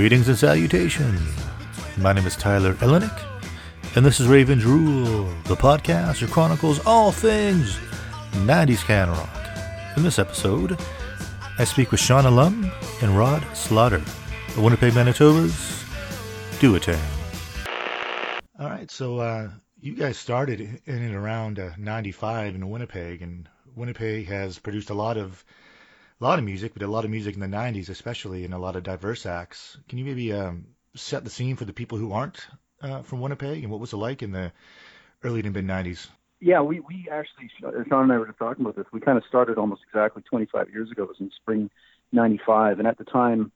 Greetings and salutations. My name is Tyler Elenick, and this is Raven's Rule, the podcast that chronicles all things 90s can rock. In this episode, I speak with Sean Allum and Rod Slaughter, the Winnipeg, Manitoba's Duotang. All right, so uh, you guys started in and around uh, 95 in Winnipeg, and Winnipeg has produced a lot of a lot of music, but a lot of music in the 90s, especially, and a lot of diverse acts. Can you maybe um, set the scene for the people who aren't uh, from Winnipeg, and what was it like in the early to mid 90s? Yeah, we, we actually, Sean and I were just talking about this. We kind of started almost exactly 25 years ago. It was in spring 95. And at the time,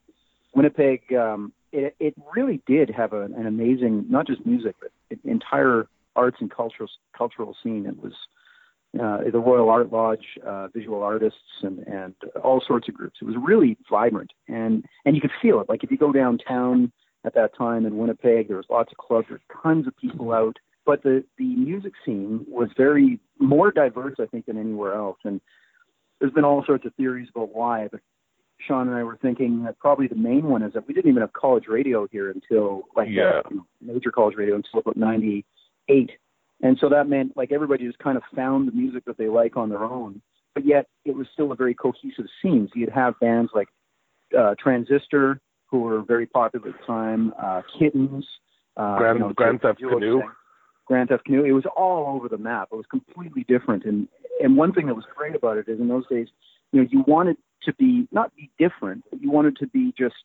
Winnipeg, um, it, it really did have a, an amazing, not just music, but entire arts and cultural cultural scene. It was uh, the Royal Art Lodge, uh, visual artists, and and all sorts of groups. It was really vibrant, and and you could feel it. Like if you go downtown at that time in Winnipeg, there was lots of clubs, there's tons of people out. But the the music scene was very more diverse, I think, than anywhere else. And there's been all sorts of theories about why, but Sean and I were thinking that probably the main one is that we didn't even have college radio here until like yeah. uh, major college radio until about '98 and so that meant like everybody just kind of found the music that they like on their own, but yet it was still a very cohesive scene. So you'd have bands like uh, Transistor, who were very popular at the time, uh, Kittens, uh, Grand, you know, Grand Theft Canoe. Grand Theft Canoe. It was all over the map. It was completely different. And and one thing that was great about it is in those days, you know, you wanted to be not be different, but you wanted to be just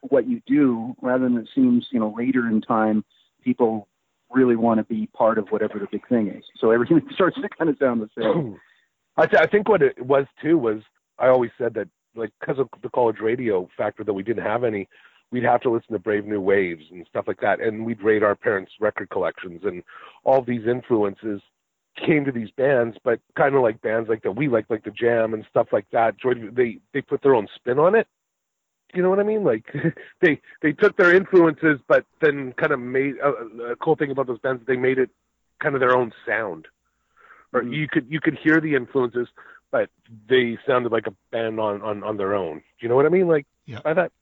what you do, rather than it seems, you know, later in time people really want to be part of whatever the big thing is. So everything starts to kind of sound the same. I, th- I think what it was too was I always said that like because of the college radio factor that we didn't have any, we'd have to listen to Brave New Waves and stuff like that, and we'd raid our parents' record collections, and all these influences came to these bands, but kind of like bands like that we like, like the Jam and stuff like that. They they put their own spin on it, you know what I mean? Like they they took their influences, but then kind of made uh, a cool thing about those bands. They made it kind of their own sound, or mm-hmm. you could you could hear the influences, but they sounded like a band on on on their own. You know what I mean? Like yeah. I thought.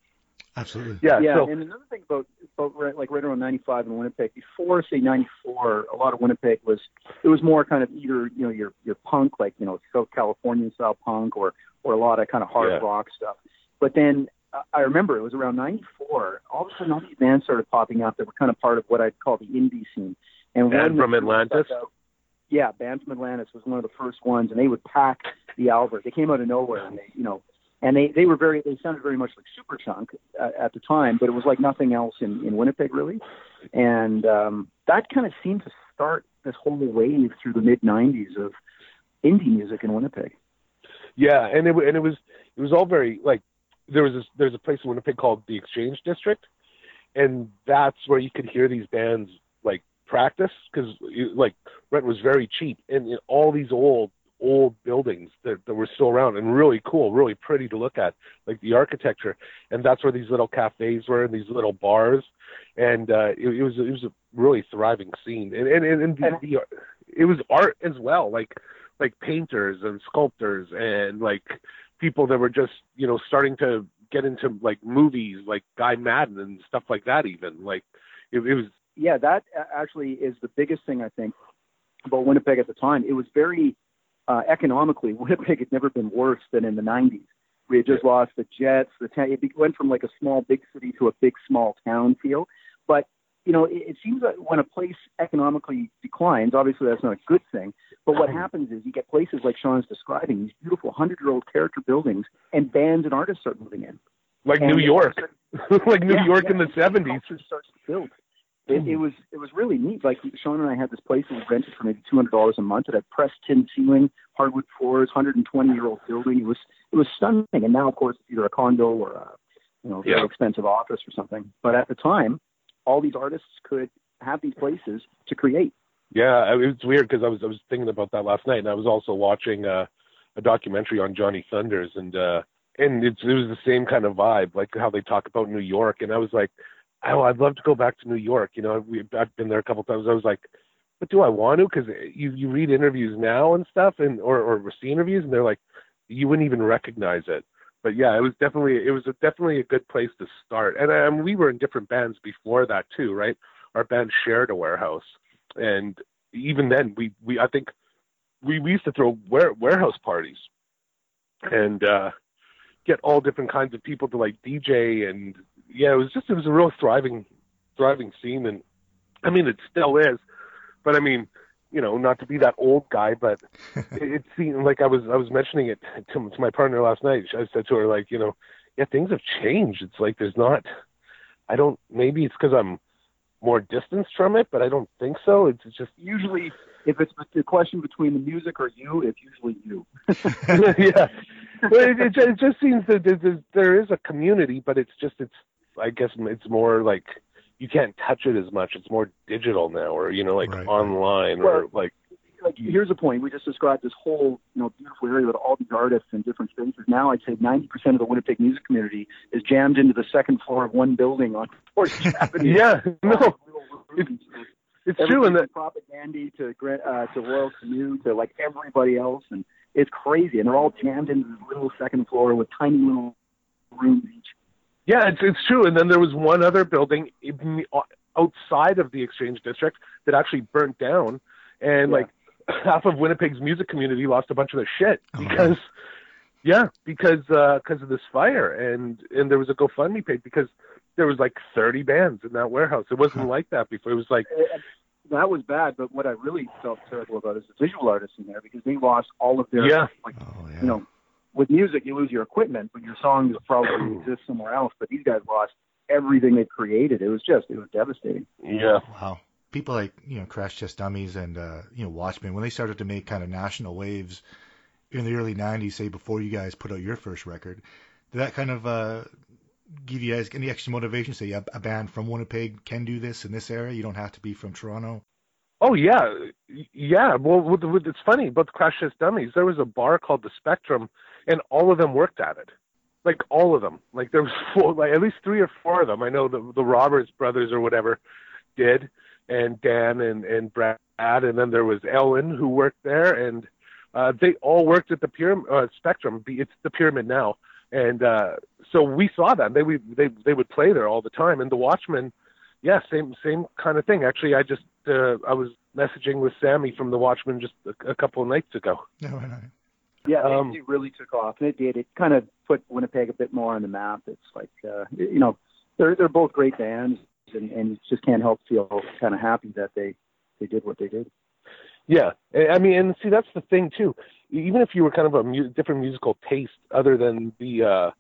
Absolutely. Yeah. Yeah. So, and another thing about, about right, like right around 95 in Winnipeg, before say 94, a lot of Winnipeg was it was more kind of either you know your your punk like you know South Californian style punk or or a lot of kind of hard Yeah. rock stuff. But then uh, I remember it was around '94. All of a sudden, all these bands started popping up that were kind of part of what I'd call the indie scene. And Band from Atlantis? out- yeah, band from Atlantis was one of the first ones, and they would pack the Albert. They came out of nowhere, and they, you know, and they they were very they sounded very much like Superchunk uh, at the time, but it was like nothing else in in Winnipeg really. And um, that kind of seemed to start this whole wave through the mid '90s of indie music in Winnipeg. yeah, and it and it was it was all very like there was this, there's a place in Winnipeg called the Exchange District, and that's where you could hear these bands like practice because like rent was very cheap, and all these old old buildings that, that were still around and really cool, really pretty to look at, like the architecture, and that's where these little cafes were and these little bars, and uh, it, it was it was a really thriving scene, and and and, and the, the it was art as well, like like painters and sculptors and like people that were just you know starting to get into like movies like Guy Maddin and stuff like that even like it, it was yeah, that actually is the biggest thing I think about Winnipeg at the time. It was very uh, economically. Winnipeg had never been worse than in the 90s. We had just lost the Jets. The town, it went from like a small big city to a big small town feel. But you know, it, it seems that when a place economically declines, obviously that's not a good thing. But what happens is you get places like Sean's describing, these beautiful hundred-year-old character buildings, and bands and artists start moving in. like And New York starts- like New Yeah, York yeah, in the seventies starts to build. It, it hmm. was it was really neat. Like Sean and I had this place that we rented for maybe two hundred dollars a month. It had pressed tin ceiling, hardwood floors, hundred and twenty year old building. It was it was stunning. And now, of course, it's either a condo or a you know very Yeah. expensive office or something. But at the time, all these artists could have these places to create. Yeah, it's weird because I was I was thinking about that last night, and I was also watching uh, a documentary on Johnny Thunders, and uh, and it's, it was the same kind of vibe, like how they talk about New York, and I was like, oh, I'd love to go back to New York. You know, we, I've been there a couple times. I was like, but do I want to? Because you you read interviews now and stuff, and or or see interviews, and they're like, you wouldn't even recognize it. But yeah, it was definitely it was a, definitely a good place to start. And um, we were in different bands before that too, right? Our band shared a warehouse, and even then, we we I think we, we used to throw ware, warehouse parties, and uh, get all different kinds of people to like DJ, and yeah, it was just it was a real thriving thriving scene, and I mean it still is, but I mean you know, not to be that old guy, but it, it seemed like I was I was mentioning it to, to my partner last night. I said to her like, you know, yeah, things have changed. It's like there's not. I don't. Maybe it's because I'm more distanced from it, but I don't think so. It's just usually if it's a question between the music or you, it's usually you. yeah, but it, it, it just seems that there, there is a community, but it's just it's. I guess it's more like you can't touch it as much. It's more digital now, or you know, like right. online, or like. Like here's a point. We just described this whole, you know, beautiful area with all these artists in different spaces. Now I'd say 90% of the Winnipeg music community is jammed into the second floor of one building on Fourth Avenue. yeah, no, it's, it's true. And that Propagandhi to uh, to Royal Canoe to like everybody else, and it's crazy. And they're all jammed into this little second floor with tiny little rooms each yeah, it's it's true. And then there was one other building outside of the Exchange District that actually burnt down, and yeah. like half of Winnipeg's music community lost a bunch of their shit oh, because, oh, yeah, because uh, because of this fire, and and there was a GoFundMe page because there was like 30 bands in that warehouse. It wasn't like that before. It was like that was bad. But what I really felt terrible about is the visual artists in there because they lost all of their yeah. like oh, yeah. you know with music, you lose your equipment, but your songs probably exist somewhere else. But these guys lost everything they created. It was just, it was devastating. Yeah. Wow. People like, you know, Crash Test Dummies and, uh, you know, Watchmen, when they started to make kind of national waves in the early 90s, say before you guys put out your first record, did that kind of, uh, give you guys any extra motivation? Say a, a band from Winnipeg can do this in this area. You don't have to be from Toronto. Oh yeah, yeah. Well, with, with, it's funny about Crash Test Dummies. There was a bar called the Spectrum and all of them worked at it. Like all of them. Like there was four, like at least three or four of them. I know the the Roberts brothers or whatever did, and Dan and and Brad, and then there was Ellen who worked there, and uh, they all worked at the pyramid uh, Spectrum. It's the Pyramid now, and uh, so we saw them. They we they they would play there all the time, and the Watchmen, yeah, same same kind of thing. Actually, I just uh, I was messaging with Sammy from the Watchmen just a, a couple of nights ago. No, no. Yeah, um, it really took off, and it did. It kind of put Winnipeg a bit more on the map. It's like, uh, you know, they're they're both great bands, and and you just can't help feel kind of happy that they they did what they did. Yeah, I mean, and see, that's the thing too. Even if you were kind of a mu- different musical taste, other than the uh,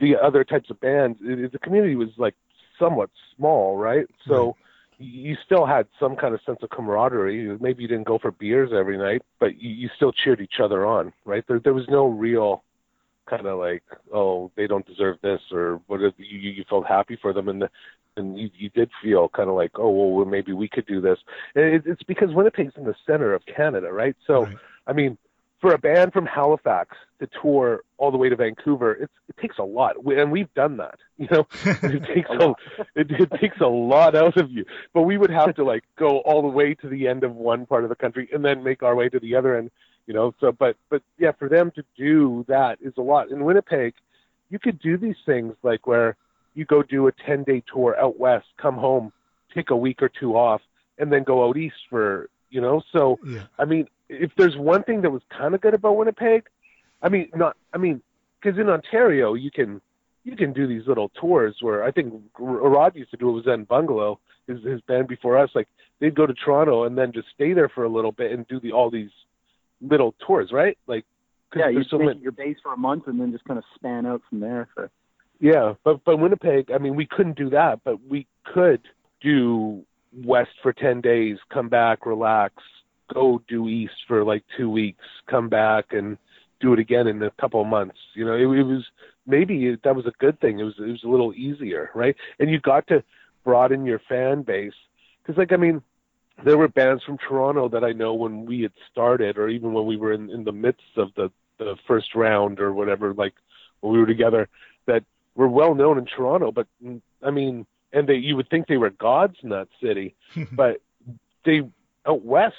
the other types of bands, it, the community was like somewhat small, right? So you still had some kind of sense of camaraderie. Maybe you didn't go for beers every night, but you, you still cheered each other on, right? There, there was no real kind of like, oh, they don't deserve this, or what? You, you felt happy for them, and the, and you, you did feel kind of like, oh, well, maybe we could do this. And it, it's because Winnipeg's in the center of Canada, right? So, right. I mean, for a band from Halifax to tour all the way to Vancouver, it's, it takes a lot, we, and we've done that. You know, it takes a, it, it takes a lot out of you. But we would have to like go all the way to the end of one part of the country and then make our way to the other end. You know, so but but yeah, for them to do that is a lot. In Winnipeg, you could do these things like where you go do a ten day tour out west, come home, take a week or two off, and then go out east for you know. So yeah. I mean, if there's one thing that was kind of good about Winnipeg, I mean, not, I mean, because in Ontario you can you can do these little tours where I think Rod used to do it with Zen Bungalow, his his band before us. Like they'd go to Toronto and then just stay there for a little bit and do the all these little tours, right? Like yeah, you so make your base for a month and then just kind of span out from there. For... Yeah, but but Winnipeg, I mean, we couldn't do that, but we could do west for ten days, come back, relax, go due east for like two weeks, come back and do it again in a couple of months. You know, it, it was maybe that was a good thing. It was it was a little easier, right? And you got to broaden your fan base because, like, I mean, there were bands from Toronto that I know when we had started, or even when we were in in the midst of the the first round or whatever, like when we were together, that were well known in Toronto. But mm, I mean, and they you would think they were gods in that city, but they out west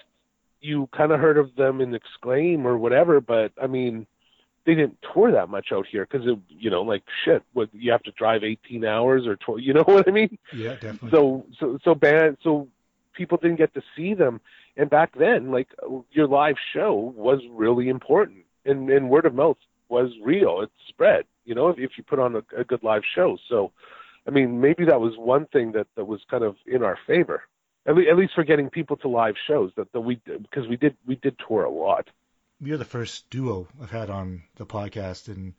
you kind of heard of them in Exclaim or whatever, but I mean, they didn't tour that much out here because you know like shit what you have to drive 18 hours or 12 you know what i mean? Yeah definitely. So so so band so people didn't get to see them. And back then like your live show was really important. And and word of mouth was real. It spread you know if, if you put on a, a good live show. So i mean maybe that was one thing that that was kind of in our favor at, le- at least for getting people to live shows that, that we because we did we did tour a lot you're the first duo I've had on the podcast, and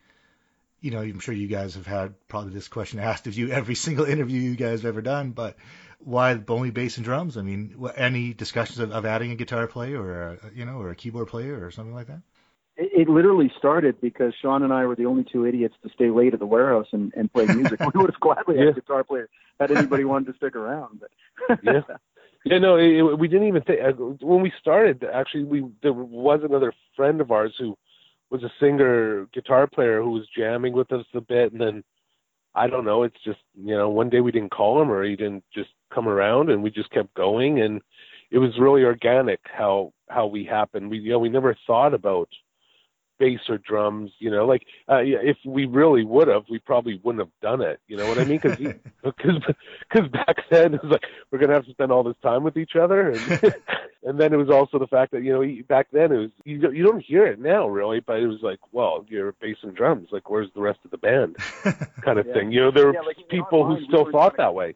you know, I'm sure you guys have had probably this question asked of you every single interview you guys have ever done. But why only bass and drums? I mean, any discussions of, of adding a guitar player or a, you know, or a keyboard player or something like that? It, it literally started because Sean and I were the only two idiots to stay late at the warehouse and, and play music. we would have gladly had a guitar player had anybody wanted to stick around. But yeah. Yeah, no, it, we didn't even think uh, when we started. Actually, we there was another friend of ours who was a singer, guitar player who was jamming with us a bit, and then I don't know. It's just you know, one day we didn't call him or he didn't just come around, and we just kept going, and it was really organic how how we happened. We you know we never thought about bass or drums, you know, like uh, if we really would have, we probably wouldn't have done it. You know what I mean? Because because because back then it was like we're gonna have to spend all this time with each other, and and then it was also the fact that you know back then it was you don't, you don't hear it now really, but it was like well you're bass and drums, like where's the rest of the band, kind of yeah. thing. You know there were yeah, like, people who still thought that way.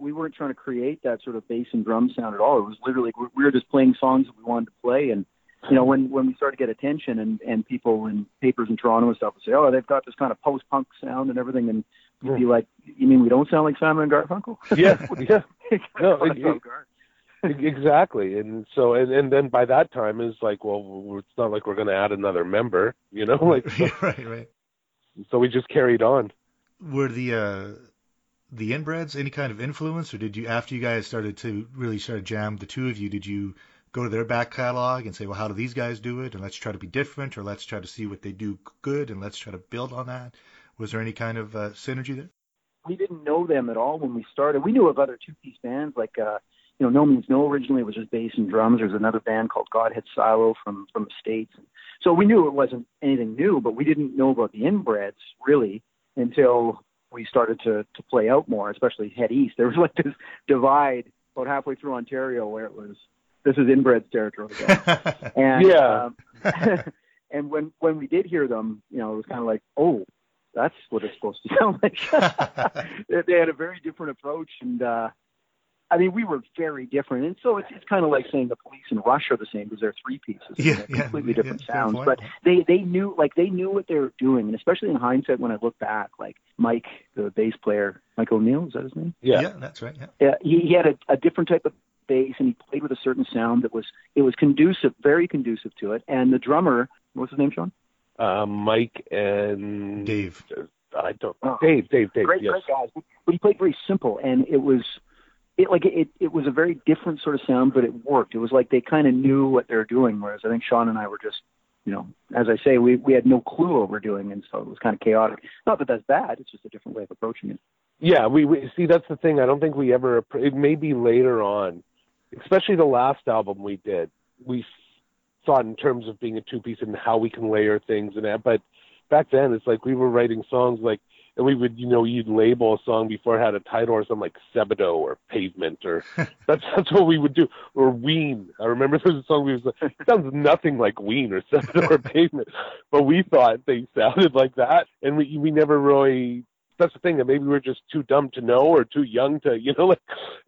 We weren't trying to create that sort of bass and drum sound at all. It was literally we were just playing songs that we wanted to play and you know, when when we started to get attention and and people in papers in Toronto and stuff would say, oh, they've got this kind of post punk sound and everything, and you'd be like, you mean we don't sound like Simon and Garfunkel? Yeah, yeah. no, it, it, exactly. And so, and and then by that time is like, well, it's not like we're going to add another member, you know, like so, right, right. So we just carried on. Were the uh the inbreds any kind of influence, or did you after you guys started to really start to jam the two of you, did you go to their back catalog and say, well, how do these guys do it? And let's try to be different, or let's try to see what they do good, and let's try to build on that. Was there any kind of uh, synergy there? We didn't know them at all when we started. We knew of other two-piece bands like, uh, you know, No Means No. Originally, it was just bass and drums. There's another band called Godhead Silo from from the states. So we knew it wasn't anything new, but we didn't know about the inbreds really until we started to to play out more, especially head east. There was like this divide about halfway through Ontario where it was this is inbred territory. and yeah. Um, and when when we did hear them, you know, it was kind of like, oh, that's what it's supposed to sound like. they had a very different approach, and uh, I mean, we were very different. And so it's it's kind of like saying the Police and Rush are the same because they're three pieces, yeah, yeah, completely different yeah, sounds. But they they knew like they knew what they were doing, and especially in hindsight, when I look back, like Mike, the bass player, Mike O'Neill, is that his name? Yeah, yeah that's right. Yeah, yeah he, he had a, a different type of bass and he played with a certain sound that was it was conducive, very conducive to it. And the drummer, what's his name, Sean? Uh, Mike and Dave. I don't. Oh, Dave, Dave, Dave. Great, yes. great guys. But he played very simple, and it was it like it it was a very different sort of sound, but it worked. It was like they kind of knew what they were doing, whereas I think Sean and I were just you know, as I say, we we had no clue what we're doing, and so it was kind of chaotic. Not that that's bad; it's just a different way of approaching it. Yeah, we, we see that's the thing. I don't think we ever. It may be later on especially the last album we did, we thought in terms of being a two piece and how we can layer things and that. But back then, it's like we were writing songs like, and we would, you know, you'd label a song before it had a title or something like Sebadoh or Pavement or that's that's what we would do. Or Ween. I remember there was a song we was like, sounds nothing like Ween or Sebadoh or Pavement, but we thought they sounded like that, and we we never really that's the thing that maybe we are just too dumb to know or too young to you know like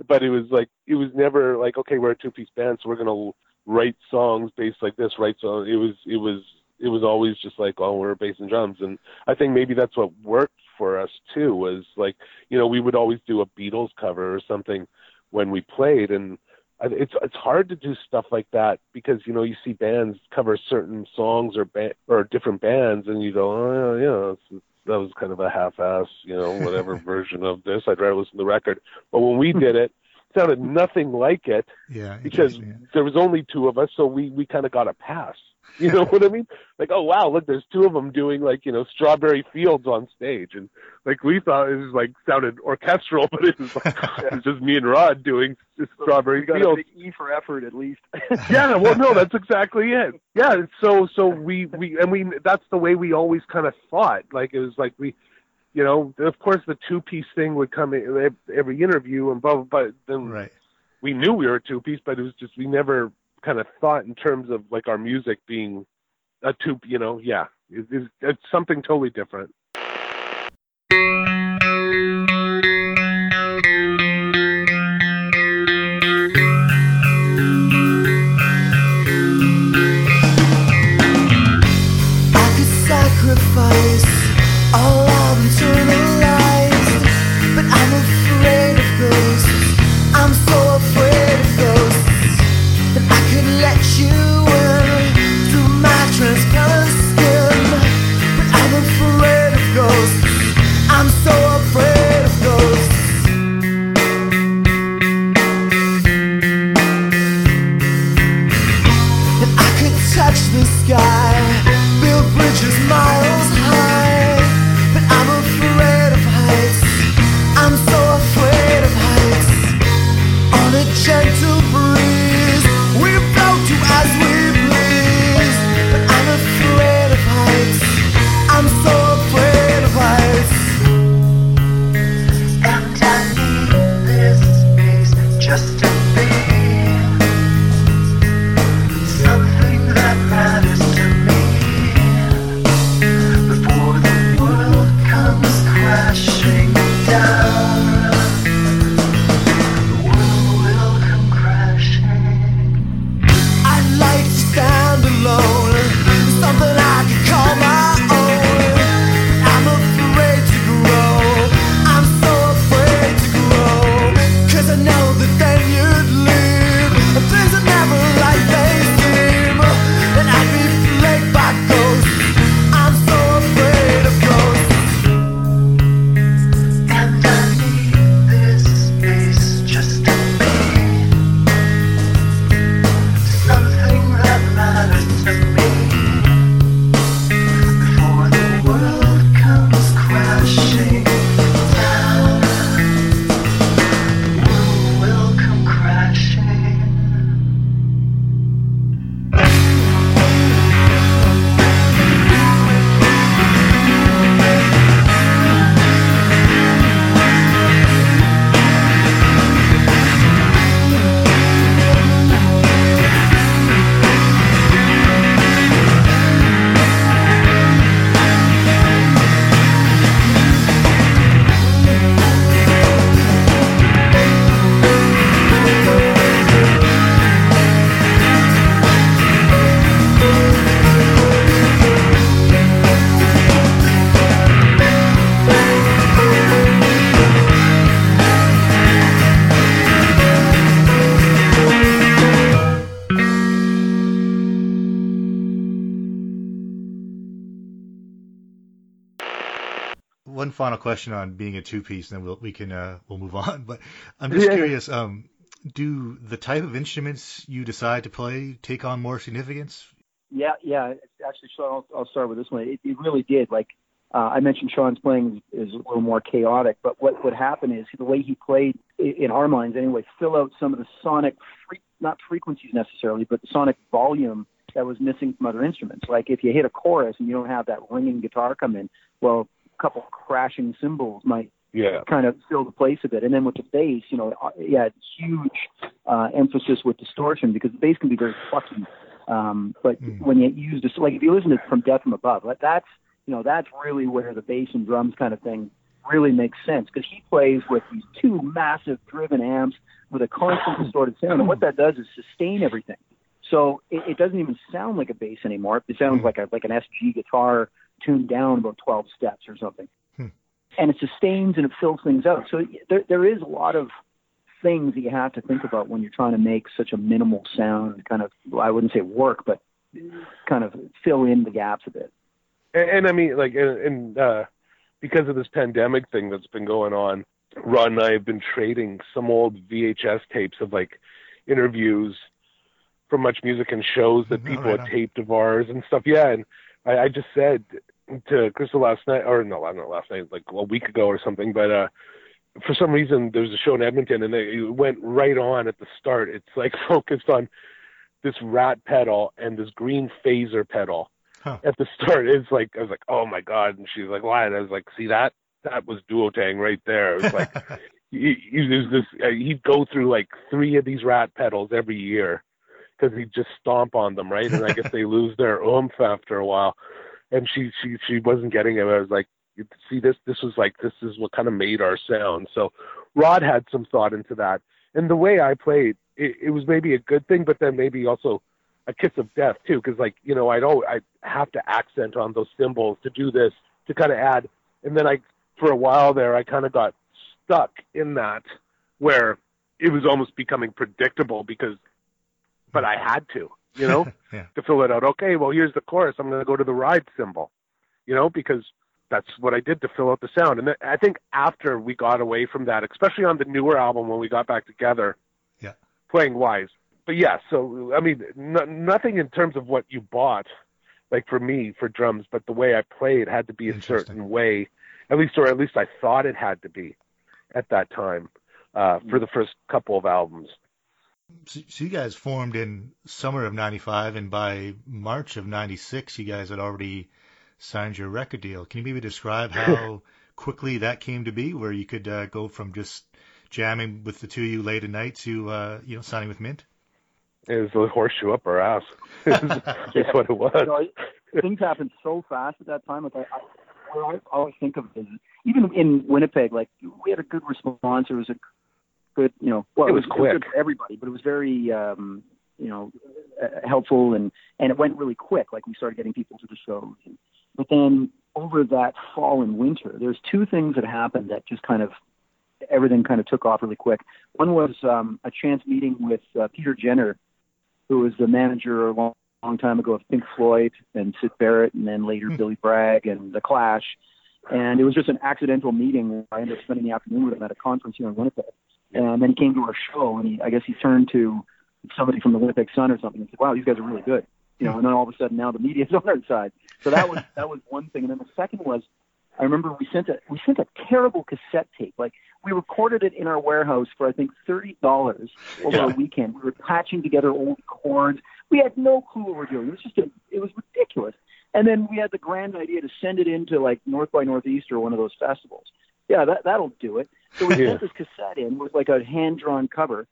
but it was like it was never like okay we're a two piece band so we're gonna write songs based like this write songs. It was it was it was always just like oh we're bass and drums. And i think maybe that's what worked for us too was like you know we would always do a beatles cover or something when we played. And it's it's hard to do stuff like that because you know you see bands cover certain songs or ba- or different bands and you go oh yeah it's, that was kind of a half-ass, you know, whatever version of this. I'd rather listen to the record. But when we did it, it sounded nothing like it. Yeah. Because there was only two of us, so we we kind of got a pass. You know what I mean? Like, oh wow, look, there's two of them doing like you know Strawberry Fields on stage, and like we thought it was like sounded orchestral, but it was like it's just me and Rod doing Strawberry got Fields. a big E for effort at least. yeah, well, no, that's exactly it. Yeah, so so we we and we that's the way we always kind of thought. Like it was like we, you know, of course the two piece thing would come in every interview and blah blah. But then Right. we knew we were a two piece, but it was just we never kind of thought in terms of like our music being a two. You know, yeah, it, it's, it's something totally different. Question on being a two piece, and then we'll, we can uh, we'll move on. But I'm just Yeah. curious. Um, do the type of instruments you decide to play take on more significance? Yeah, yeah. Actually, Sean, I'll, I'll start with this one. It, it really did. Like uh, I mentioned, Sean's playing is, is a little more chaotic, but what would happen is the way he played, in our minds anyway, fill out some of the sonic, fre- not frequencies necessarily, but the sonic volume that was missing from other instruments. Like if you hit a chorus and you don't have that ringing guitar come in, well, couple crashing cymbals might Yeah. kind of fill the place of it. And then with the bass, you know, yeah, huge uh, emphasis with distortion because the bass can be very plucky. Um, but Mm. when you use this, like if you listen to it from Death from Above, like that's you know that's really where the bass and drums kind of thing really makes sense because he plays with these two massive driven amps with a constant distorted sound, and what that does is sustain everything. So it, it doesn't even sound like a bass anymore. It sounds Hmm. like a like an SG guitar tuned down about 12 steps or something and it sustains and it fills things out. So there there is a lot of things that you have to think about when you're trying to make such a minimal sound kind of I wouldn't say work, but kind of fill in the gaps a bit. and, and I mean, like, and, and uh, because of this pandemic thing that's been going on, Rod and I have been trading some old VHS tapes of like interviews from Much Music and shows that Mhm, people right had taped of ours and stuff. Yeah, and I, I just said to Crystal last night, or no, not last night, like a week ago or something, but uh, for some reason there was a show in Edmonton and they, it went right on at the start. It's like focused on this rat pedal and this green phaser pedal Huh. at the start. It's like I was like, oh my god, and she's like, why? And I was like, see that? That was Duotang right there. It was like he, he was this. Uh, he'd go through like three of these rat pedals every year because he'd just stomp on them, right? And I guess they lose their oomph after a while. And she she she wasn't getting it. I was like, see this this was like this is what kind of made our sound. So Rod had some thought into that, and the way I played, it, it was maybe a good thing, but then maybe also a kiss of death too, because like you know I'd always I have to accent on those cymbals to do this to kind of add, and then I for a while there I kind of got stuck in that where it was almost becoming predictable because, but I had to, you know, yeah. to fill it out. Okay, well here's the chorus. I'm going to go to the ride cymbal, you know, because that's what I did to fill out the sound. And I think after we got away from that, especially on the newer album when we got back together, Yeah. playing wise. But yeah, so I mean, n- nothing in terms of what you bought, like for me for drums, but the way I played had to be a certain way, at least, or at least I thought it had to be at that time uh, for the first couple of albums. So, so you guys formed in summer of '95, and by March of '96, you guys had already signed your record deal. Can you maybe describe how quickly that came to be, where you could uh, go from just jamming with the two of you late at night to uh, you know signing with Mint? It was a horseshoe up our ass. Is what it was. You know, I- things happened so fast at that time. Like I, I, what I always think of is even in Winnipeg, like we had a good response. It was a good, you know, well, It was good quick. for everybody, but it was very, um, you know, uh, helpful and and it went really quick. Like we started getting people to the shows. And, but then over that fall and winter, there's two things that happened that just kind of everything kind of took off really quick. One was um, a chance meeting with uh, Peter Jenner, who was the manager a long, long time ago of Pink Floyd and Syd Barrett, and then later Hmm. Billy Bragg and The Clash. And it was just an accidental meeting. where I ended up spending the afternoon with him at a conference here in Winnipeg. And then he came to our show, and he, I guess he turned to somebody from the Winnipeg Sun or something and said, "Wow, these guys are really good." You know, and then all of a sudden now the media's on our side. So that was that was one thing. And then the second was, I remember we sent a we sent a terrible cassette tape. Like we recorded it in our warehouse for I think thirty dollars over Yeah. a weekend. We were patching together old chords. We had no clue what we were doing. It was just a, it was ridiculous. And then we had the grand idea to send it into like North by Northeast or one of those festivals. Yeah, that that'll do it. So we Yeah. sent this cassette in with like a hand drawn cover,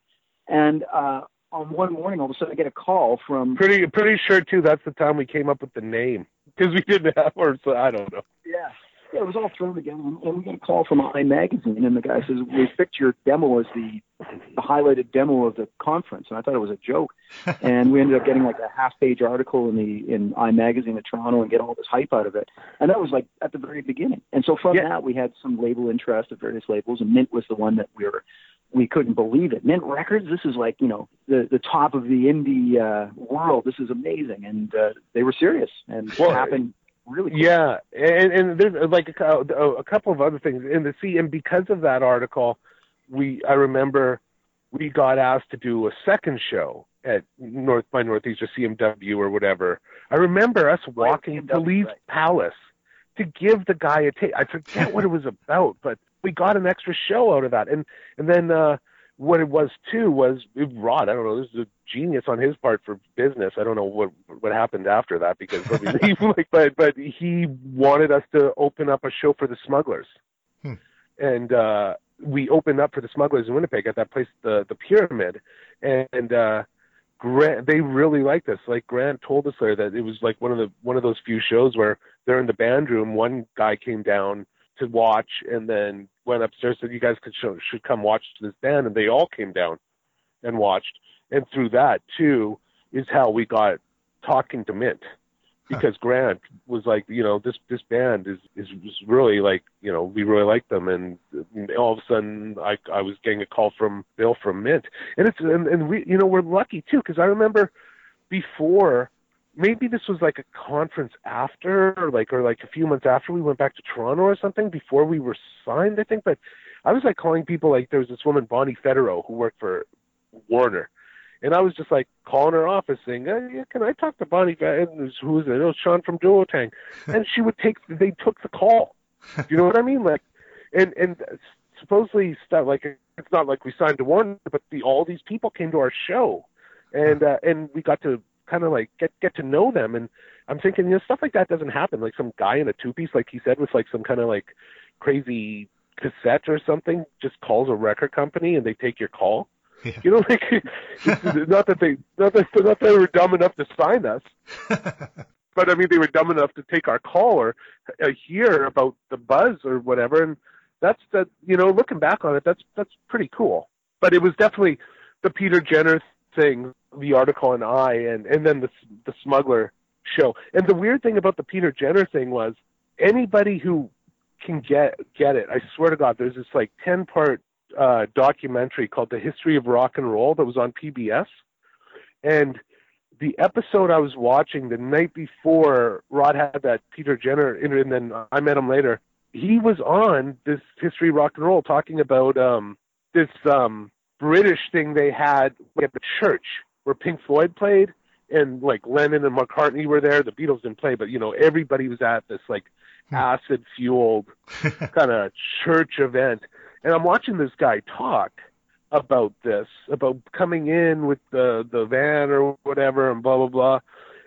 and uh, on one morning, all of a sudden, I get a call from Pretty pretty sure too. That's the time we came up with the name because we didn't have or so I don't know. Yeah. Yeah, it was all thrown together, and we got a call from Eye Magazine, and the guy says we picked your demo as the, the highlighted demo of the conference, and I thought it was a joke. and we ended up getting like a half-page article in the in Eye Magazine of Toronto and get all this hype out of it. And that was like at the very beginning. And so from Yeah. that, we had some label interest of various labels, and Mint was the one that we were we couldn't believe it. Mint Records, this is like you know the the top of the indie uh, world. This is amazing, and uh, they were serious, and Well, it happened really. quick. Yeah, and and there's uh, like a, a couple of other things in the see, and because of that article, we I remember we got asked to do a second show at North by Northeast or CMW or whatever. I remember us walking to CMW, Lee's right. Palace to give the guy a tape. I forget what it was about, but we got an extra show out of that. And and then uh what it was too was it, Rod. I don't know. This is a genius on his part for business. I don't know what what happened after that because he, like, but but he wanted us to open up a show for the Smugglers, Hmm. and uh we opened up for the Smugglers in Winnipeg at that place, the the Pyramid, and uh Grant, they really liked us. Like Grant told us there that it was like one of the one of those few shows where they're in the band room. One guy came down to watch, and then went upstairs said, "You guys could show, should come watch this band," and they all came down and watched. And through that too is how we got talking to Mint. Because Grant was like, you know, this this band is is, is really like, you know, we really like them, and all of a sudden I I was getting a call from Bill from Mint, and it's and, and we you know we're lucky too because I remember before maybe this was like a conference after or like or like a few months after we went back to Toronto or something before we were signed I think but I was like calling people like there was this woman Bonnie Federer who worked for Warner And I was just like calling her office saying, uh, yeah, "Can I talk to Bonnie?" Who's it? Oh, Sean from Duotang. and she would take. They took the call. You know what I mean? Like, and and supposedly stuff like it's not like we signed to Warner, but the all these people came to our show, and uh, and we got to kind of like get get to know them. And I'm thinking, you know, stuff like that doesn't happen. Like some guy in a two piece, like he said, with like some kind of like crazy cassette or something, just calls a record company and they take your call. Yeah. You know, like not that they not that not that they were dumb enough to sign us, but I mean they were dumb enough to take our call or uh, hear about the buzz or whatever. And that's that. You know, looking back on it, that's that's pretty cool. But it was definitely the Peter Jenner thing, the article in I, and and then the the smuggler show. And the weird thing about the Peter Jenner thing was anybody who can get get it. I swear to God, there's this like ten part uh, documentary called The History of Rock and Roll that was on PBS, and the episode I was watching the night before Rod had that Peter Jenner, and then I met him later. He was on this History of Rock and Roll talking about um, this um, British thing they had at the church where Pink Floyd played, and like Lennon and McCartney were there. The Beatles didn't play, but you know everybody was at this like hmm. acid fueled kind of church event. And I'm watching this guy talk about this, about coming in with the the van or whatever, and blah blah blah.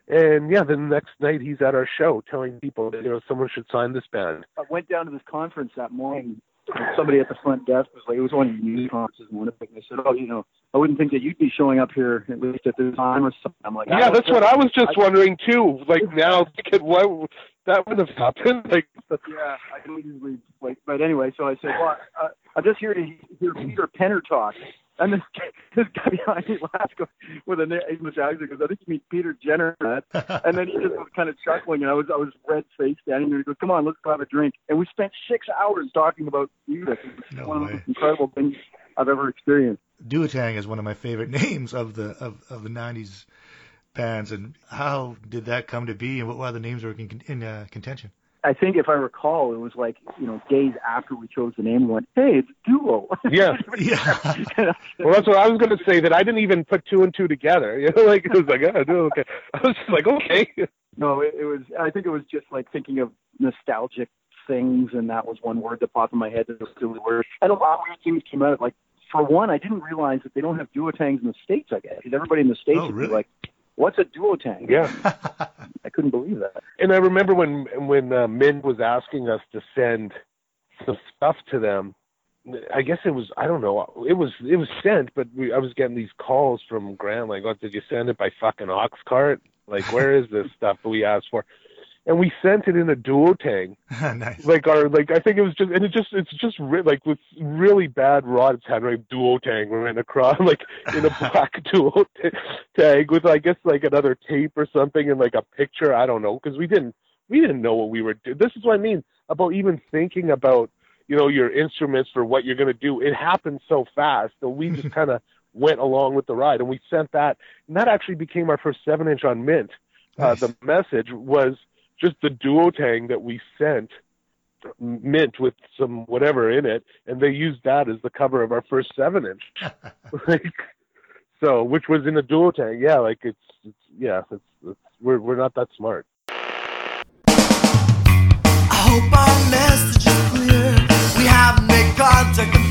And yeah, the next night he's at our show telling people that you know someone should sign this band. I went down to this conference that morning. And Somebody at the front desk was like, it was one of the news conferences in Winnipeg. And they said, "Oh, you know, I wouldn't think that you'd be showing up here at least at this time or something." I'm like, Yeah, that's what I was just I- wondering too. Like now, thinking what that would have happened. Like Yeah, I don't usually like, but anyway, so I said, "Well, I, I'm just here to hear Peter Penner talk." And this guy, this guy behind me laughs with an English accent because I think you mean Peter Jenner. Matt." And then he just was kind of chuckling, and I was I was red faced standing there. He goes, "Come on, let's go have a drink." And we spent six hours talking about music. It was No one of the way. most incredible things I've ever experienced. Duotang is one of my favorite names of the of, of the '90s bands. And how did that come to be, and what why the names were in, in uh, contention? I think if I recall, it was like you know days after we chose the name, we went, "Hey, it's Duo." Yeah. Yeah. Well, that's what I was going to say. That I didn't even put two and two together. You know, like it was like, oh, do okay. I was just like, okay. No, it, it was. I think it was just like thinking of nostalgic things, and that was one word that popped in my head. That was really weird. And a lot of weird things came out. Of like for one, I didn't realize that they don't have duotangs in the states. I guess 'Cause everybody in the states Oh, would really? be like, "What's a duotang?" Yeah. I couldn't believe that. And I remember when when uh, Mint was asking us to send some stuff to them. I guess it was I don't know. It was it was sent, but we, I was getting these calls from Grant like, "Oh, did you send it by fucking ox cart? Like, where is this stuff that we asked for?" And we sent it in a duotang. nice. like our like I think it was just and it just it's just ri- like with really bad Rod's handwriting duotang written across like in a black duotang with I guess like another tape or something and like a picture I don't know because we didn't we didn't know what we were doing. This is what I mean about even thinking about you know your instruments for what you're gonna do. It happened so fast that we just kind of went along with the ride and we sent that and that actually became our first seven inch on Mint. Uh, the message was just the duotang that we sent mint with some whatever in it and they used that as the cover of our first seven inch. Like so which was in a duotang yeah like it's, it's yeah it's, it's we're we're not that smart. I hope our message is clear. We haven't made contact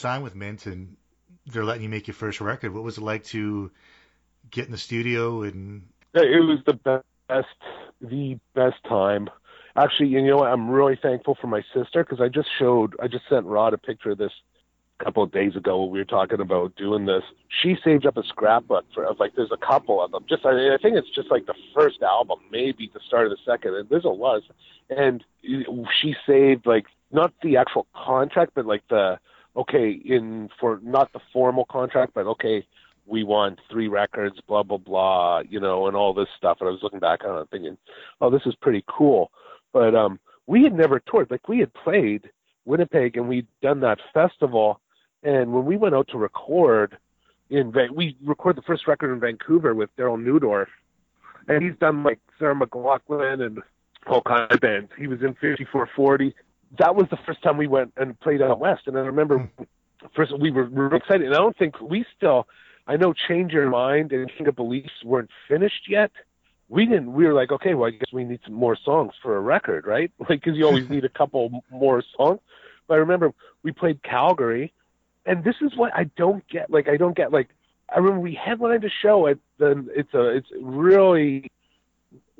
signed with Mint and they're letting you make your first record, what was it like to get in the studio and? It was the best, the best time. Actually, you know? I'm really thankful for my sister because I just showed, I just sent Rod a picture of this couple of days ago when we were talking about doing this. She saved up a scrapbook for of like there's a couple of them. Just I, I think it's just like the first album, maybe the start of the second. And there's a lot, and she saved like not the actual contract, but like the okay in for not the formal contract, but okay we want three records, blah blah blah, you know, and all this stuff. And I was looking back on it thinking, oh, this is pretty cool. But um, we had never toured. Like we had played Winnipeg and we'd done that festival. And when we went out to record in Van- we recorded the first record in Vancouver with Darryl Neudorf, and he's done like Sarah McLachlan and all kinds of bands. He was in 54-40. That was the first time we went and played out west. And I remember first we were, we were excited. And I don't think we still. I know Change Your Mind and King of Beliefs weren't finished yet. We didn't. We were like, okay, well, I guess we need some more songs for a record, right? Like, because you always need a couple more songs. But I remember we played Calgary, and this is what I don't get. Like, I don't get. Like, I remember we headlined a show at the. It's a. It's really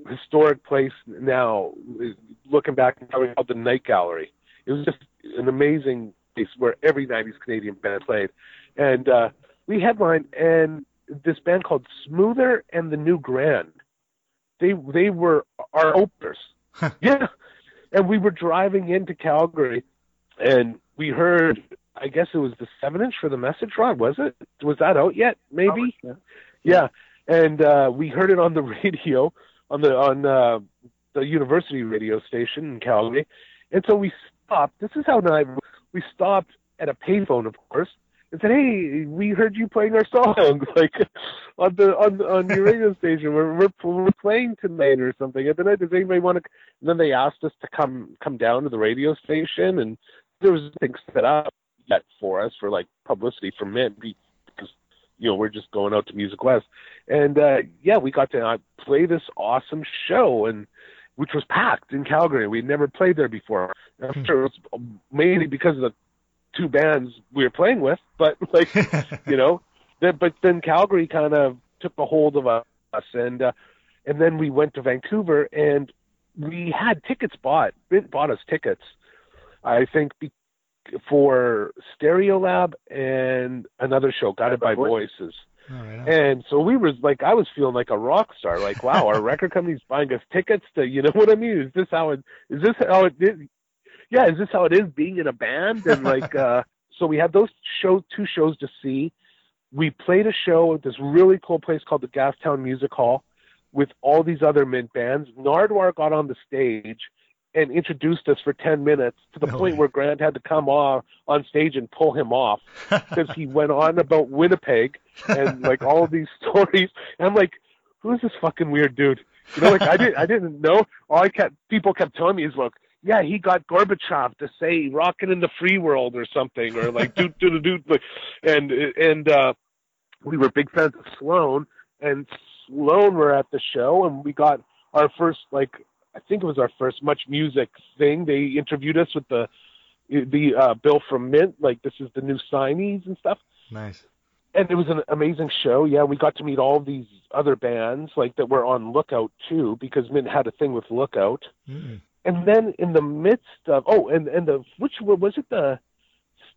historic place now. Looking back, probably called the Night Gallery. It was just an amazing place where every '90s Canadian band played, and uh, we headlined and this band called Smoother and the New Grand. They they were our openers. yeah. And we were driving into Calgary and we heard I guess it was the seven inch for the message rod, was it? Was that out yet? Maybe? Yeah. Yeah. And uh we heard it on the radio on the on uh the university radio station in Calgary. And so we stopped. This is how nice we stopped at a payphone, of course, and said, "Hey, we heard you playing our songs like on the on on your radio station. We're, we're we're playing tonight or something." And then I, does anybody want to? And then they asked us to come come down to the radio station, and there was things set up yet for us for like publicity for because you know we're just going out to Music West, and uh yeah, we got to uh, play this awesome show and. Which was packed in Calgary. We'd never played there before. I'm sure it was mainly because of the two bands we were playing with, but like you know, then, but then Calgary kind of took a hold of us, and uh, and then we went to Vancouver, and we had tickets bought. Mint bought us tickets, I think, be, Stereolab and another show, Guided by Voices. All right. And so we was like, I was feeling like a rock star. Like, wow, our record company's buying us tickets to, you know what I mean? Is this how it? Is this how it is? Yeah, is this how it is being in a band? And like, uh, so we had those show two shows to see. We played a show at this really cool place called the Gastown Music Hall with all these other mint bands. Nardwuar got on the stage and introduced us for 10 minutes to the No point way. where Grant had to come off on stage and pull him off because he went on about Winnipeg and like all these stories. And I'm like, who's this fucking weird dude? You know, like I didn't, I didn't know. All I kept, people kept telling me is, look, yeah, he got Gorbachev to say "rockin' in the free world" or something, or like "do doot doot," like, and and uh, we were big fans of Sloan, and Sloan were at the show, and we got our first like I think it was our first MuchMusic thing. They interviewed us with the the uh, Bill from Mint, like this is the new signees and stuff nice. and it was an amazing show. Yeah, we got to meet all these other bands like that were on Lookout too, because Mint had a thing with Lookout. Mm-mm. And then in the midst of oh, and and the which was it the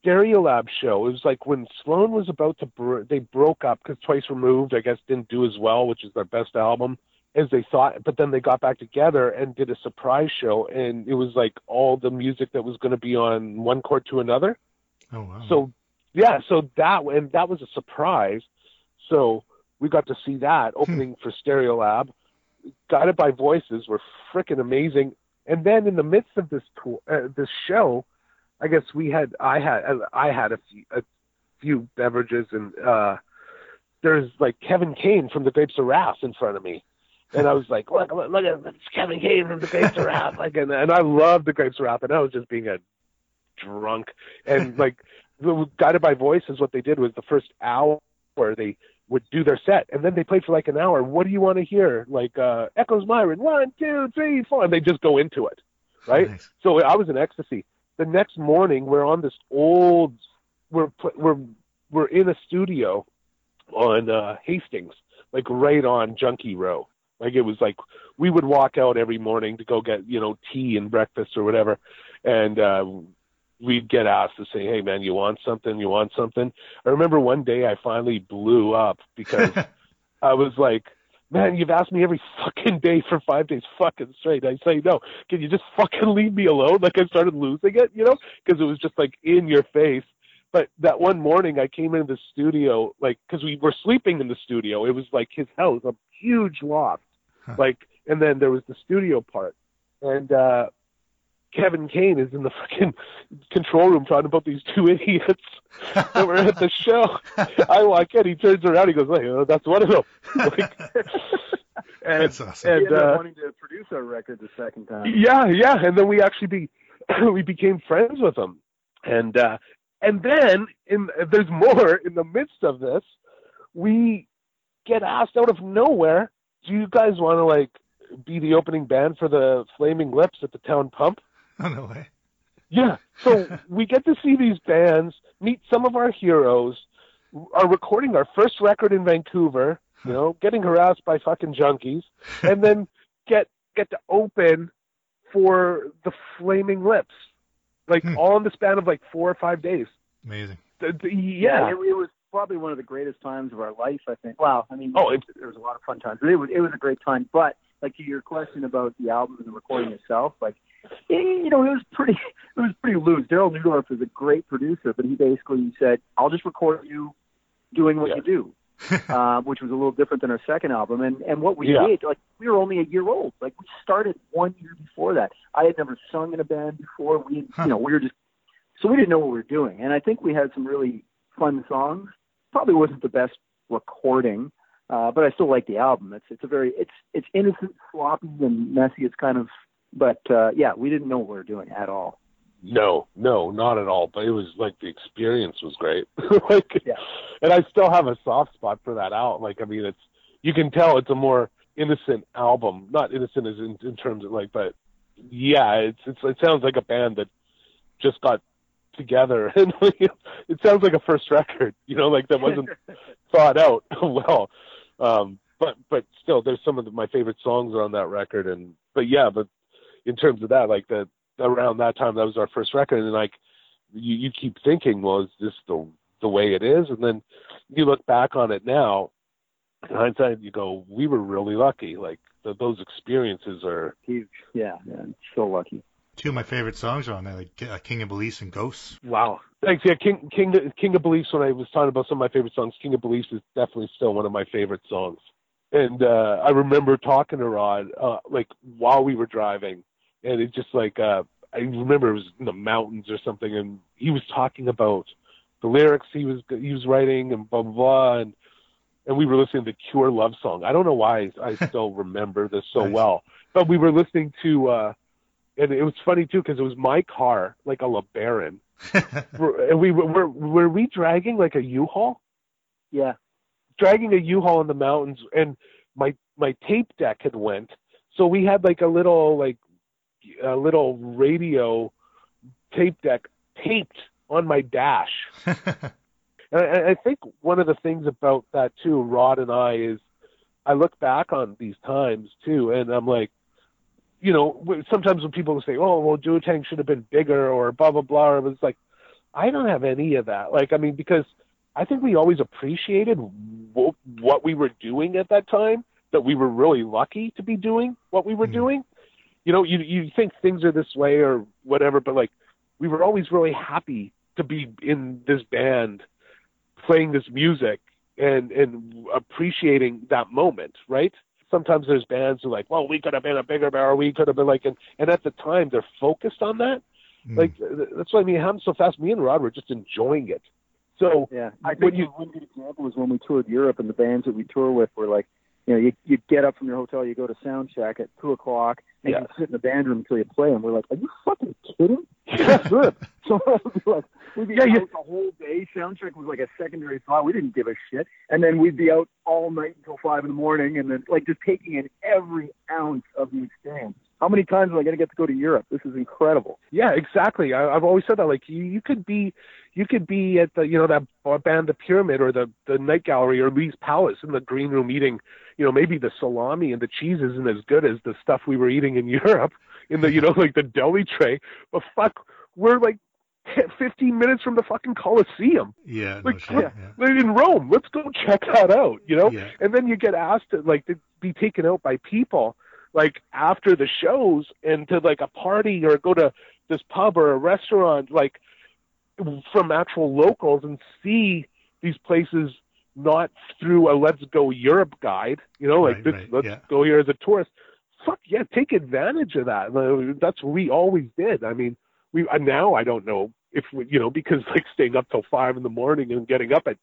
Stereolab show? It was like when Sloan was about to br- they broke up because Twice Removed I guess didn't do as well, which is their best album as they thought. But then they got back together and did a surprise show, and it was like all the music that was going to be on One Chord to Another. Oh wow. So yeah, so that and that was a surprise. So we got to see that opening for Stereolab. Guided by Voices were freaking amazing. And then in the midst of this tour, uh, this show, I guess we had I had I had a few, a few beverages and uh there's like Kevin Kane from the Grapes of Wrath in front of me. And I was like, look, look, look at it's Kevin Kane from the Grapes of Wrath. Like, and, and I love the Grapes of Wrath. And I was just being a drunk. And like, the Guided by Voice is what they did was the first hour where they would do their set. And then they played for like an hour. What do you want to hear? Like, uh, Echos Myron, one, two, three, four. And they just go into it. Right? Nice. So I was in ecstasy. the next morning we're on this old we're we're we're in a studio on uh Hastings, like right on Junkie Row. Like it was like we would walk out every morning to go get, you know, tea and breakfast or whatever. And uh we'd get asked to say, Hey man, you want something? You want something? I remember one day I finally blew up because I was like, Man, you've asked me every fucking day for five days fucking straight. I say no. Can you just fucking leave me alone? Like I started losing it, you know, because it was just like in your face. But that one morning I came into the studio, like, because we were sleeping in the studio. It was like his house, a huge loft. Huh. Like, and then there was the studio part. And, uh, Kevin Kane is in the fucking control room talking about these two idiots that were at the show. I walk in, he turns around, he goes, "Hey, uh, that's one of them." Like, and, That's awesome. He and ended uh, wanting to produce our record the second time. yeah, yeah, and then we actually be we became friends with him, and uh, and then in there's more in the midst of this, we get asked out of nowhere, "Do you guys want to like be the opening band for the Flaming Lips at the town pump?" Oh, no way. Yeah. So we get to see these bands, meet some of our heroes, are recording our first record in Vancouver, you know, getting harassed by fucking junkies, and then get get to open for the Flaming Lips, like Hmm. all in the span of like four or five days. Amazing. The- the- yeah. it, it was probably one of the greatest times of our life. I think. Wow. I mean, Oh, it- there was a lot of fun times, but it was it was a great time. But like to your question about the album and the recording itself, like eh, you know, it was pretty it was pretty loose. Darryl Neudorf is a great producer, but he basically said, "I'll just record you doing what Yeah. you do." uh, which was a little different than our second album. And and what we Yeah. did, like we were only a year old. Like we started one year before that. I had never sung in a band before. We, had, Huh. you know, we were just so we didn't know what we were doing. And I think we had some really fun songs. Probably wasn't the best recording, uh, but I still like the album. It's it's a very it's it's innocent, sloppy, and messy. It's kind of, but uh, yeah, we didn't know what we were doing at all. No, no, not at all. But it was like the experience was great. like, Yeah. and I still have a soft spot for that out. Like, I mean, it's you can tell it's a more innocent album. Not innocent as in, in terms of like, but yeah, it's, it's it sounds like a band that just got together, and like, it sounds like a first record. You know, like that wasn't thought out well. Um, but but still, there's some of the, my favorite songs on that record, and but yeah, but in terms of that, like that around that time, that was our first record, and like you you keep thinking, well, is this the the way it is? And then you look back on it now, in hindsight, you go, we were really lucky. Like th those experiences are Huge. Yeah, yeah. So lucky. Two of my favorite songs are on there, like uh, King of Beliefs and Ghosts. Wow. Thanks. Yeah, King King King of Beliefs. When I was talking about some of my favorite songs, King of Beliefs is definitely still one of my favorite songs. And uh I remember talking to Rod, uh, like while we were driving, and it just like uh I remember it was in the mountains or something, and he was talking about the lyrics he was he was writing and blah blah blah, and and we were listening to Cure love song. I don't know why I still remember this so Nice. well, but we were listening to. uh and it was funny too because it was my car, like a LeBaron, and we were, were were we dragging like a U-Haul, Yeah. dragging a U-Haul in the mountains, and my my tape deck had went, so we had like a little like a little radio tape deck taped on my dash. And I, I think one of the things about that too, Rod and I, is I look back on these times too, and I'm like, you know, sometimes when people say, "Oh, well, Duotang should have been bigger," or blah blah blah, it was like, I don't have any of that. Like, I mean, because I think we always appreciated w- what we were doing at that time. That we were really lucky to be doing what we were Mhm. doing. You know, you you think things are this way or whatever, but like we were always really happy to be in this band playing this music and and appreciating that moment, right? Sometimes there's bands who are like, well, we could have been a bigger band, or we could have been like, and, and at the time they're focused on that. Mm. Like that's why I mean, happened so fast. Me and Rod were just enjoying it. So Yeah, I When think you- one good example is when we toured Europe, and the bands that we tour with were like, you know, you you get up from your hotel, you go to sound check at two o'clock, and Yeah. you sit in the band room until you play, and we're like, are you fucking kidding? That's good. So we'd be like, we'd be Yeah, out you- the whole day. Sound check was like a secondary thought. We didn't give a shit, and then we'd be out all night until five in the morning, and then like just taking in every ounce of the experience. How many times am I going to get to go to Europe? This is incredible. Yeah, exactly. I, I've always said that. Like you, you could be, you could be at the, you know, that band, the Pyramid, or the the Night Gallery, or Lee's Palace in the green room eating, you know, maybe the salami and the cheese isn't as good as the stuff we were eating in Europe in the, you know, like the deli tray. But fuck, we're like 15 minutes from the fucking Colosseum. Yeah, no Like, shit, yeah. yeah. In Rome. Let's go check that out, you know? Yeah. And then you get asked to like to be taken out by people like after the shows and to like a party or go to this pub or a restaurant like from actual locals and see these places not through a let's go Europe guide, you know, like Right, this, right, let's yeah. go here as a tourist. Fuck yeah, take advantage of that. That's what we always did. I mean, we uh, now I don't know if we, you know because like staying up till five in the morning and getting up at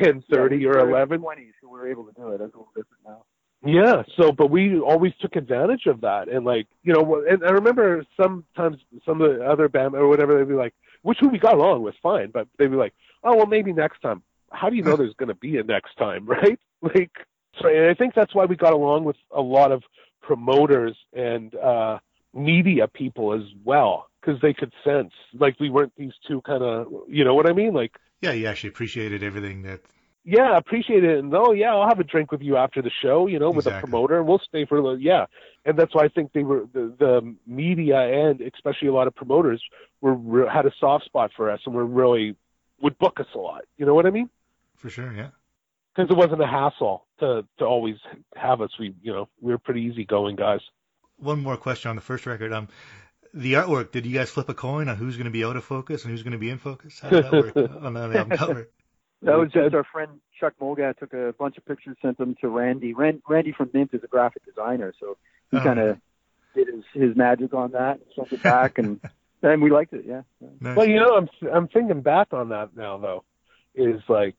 ten thirty or eleven. Twenties, so we were able to do it. That's a little different now. Yeah. So, but we always took advantage of that, and like you know, and I remember sometimes some of the other band or whatever they'd be like, which who we got along with fine, but they'd be like, oh well, maybe next time. How do you know there's going to be a next time, right? Like, so and I think that's why we got along with a lot of promoters and uh media people as well because they could sense like we weren't these two kind of you know what I mean like Yeah, you actually appreciated everything that. Yeah, I appreciate it. And oh, yeah, I'll have a drink with you after the show, you know, with a Exactly. promoter, and we'll stay for a little. Yeah, and that's why I think they were the, the media and especially a lot of promoters were re- had a soft spot for us and were really would book us a lot. You know what I mean? For sure, yeah. Because it wasn't a hassle to to always have us. We you know we were pretty easygoing guys. One more question on the first record. Um, the artwork. Did you guys flip a coin on who's going to be out of focus and who's going to be in focus? How did that work on the album cover? That was just our friend Chuck Molgat took a bunch of pictures, sent them to Randy. Ran, Randy from Mint is a graphic designer, so he Oh. kind of did his, his magic on that, sent it back, and and we liked it. Yeah. Nice. Well, you know, I'm I'm thinking back on that now though, is like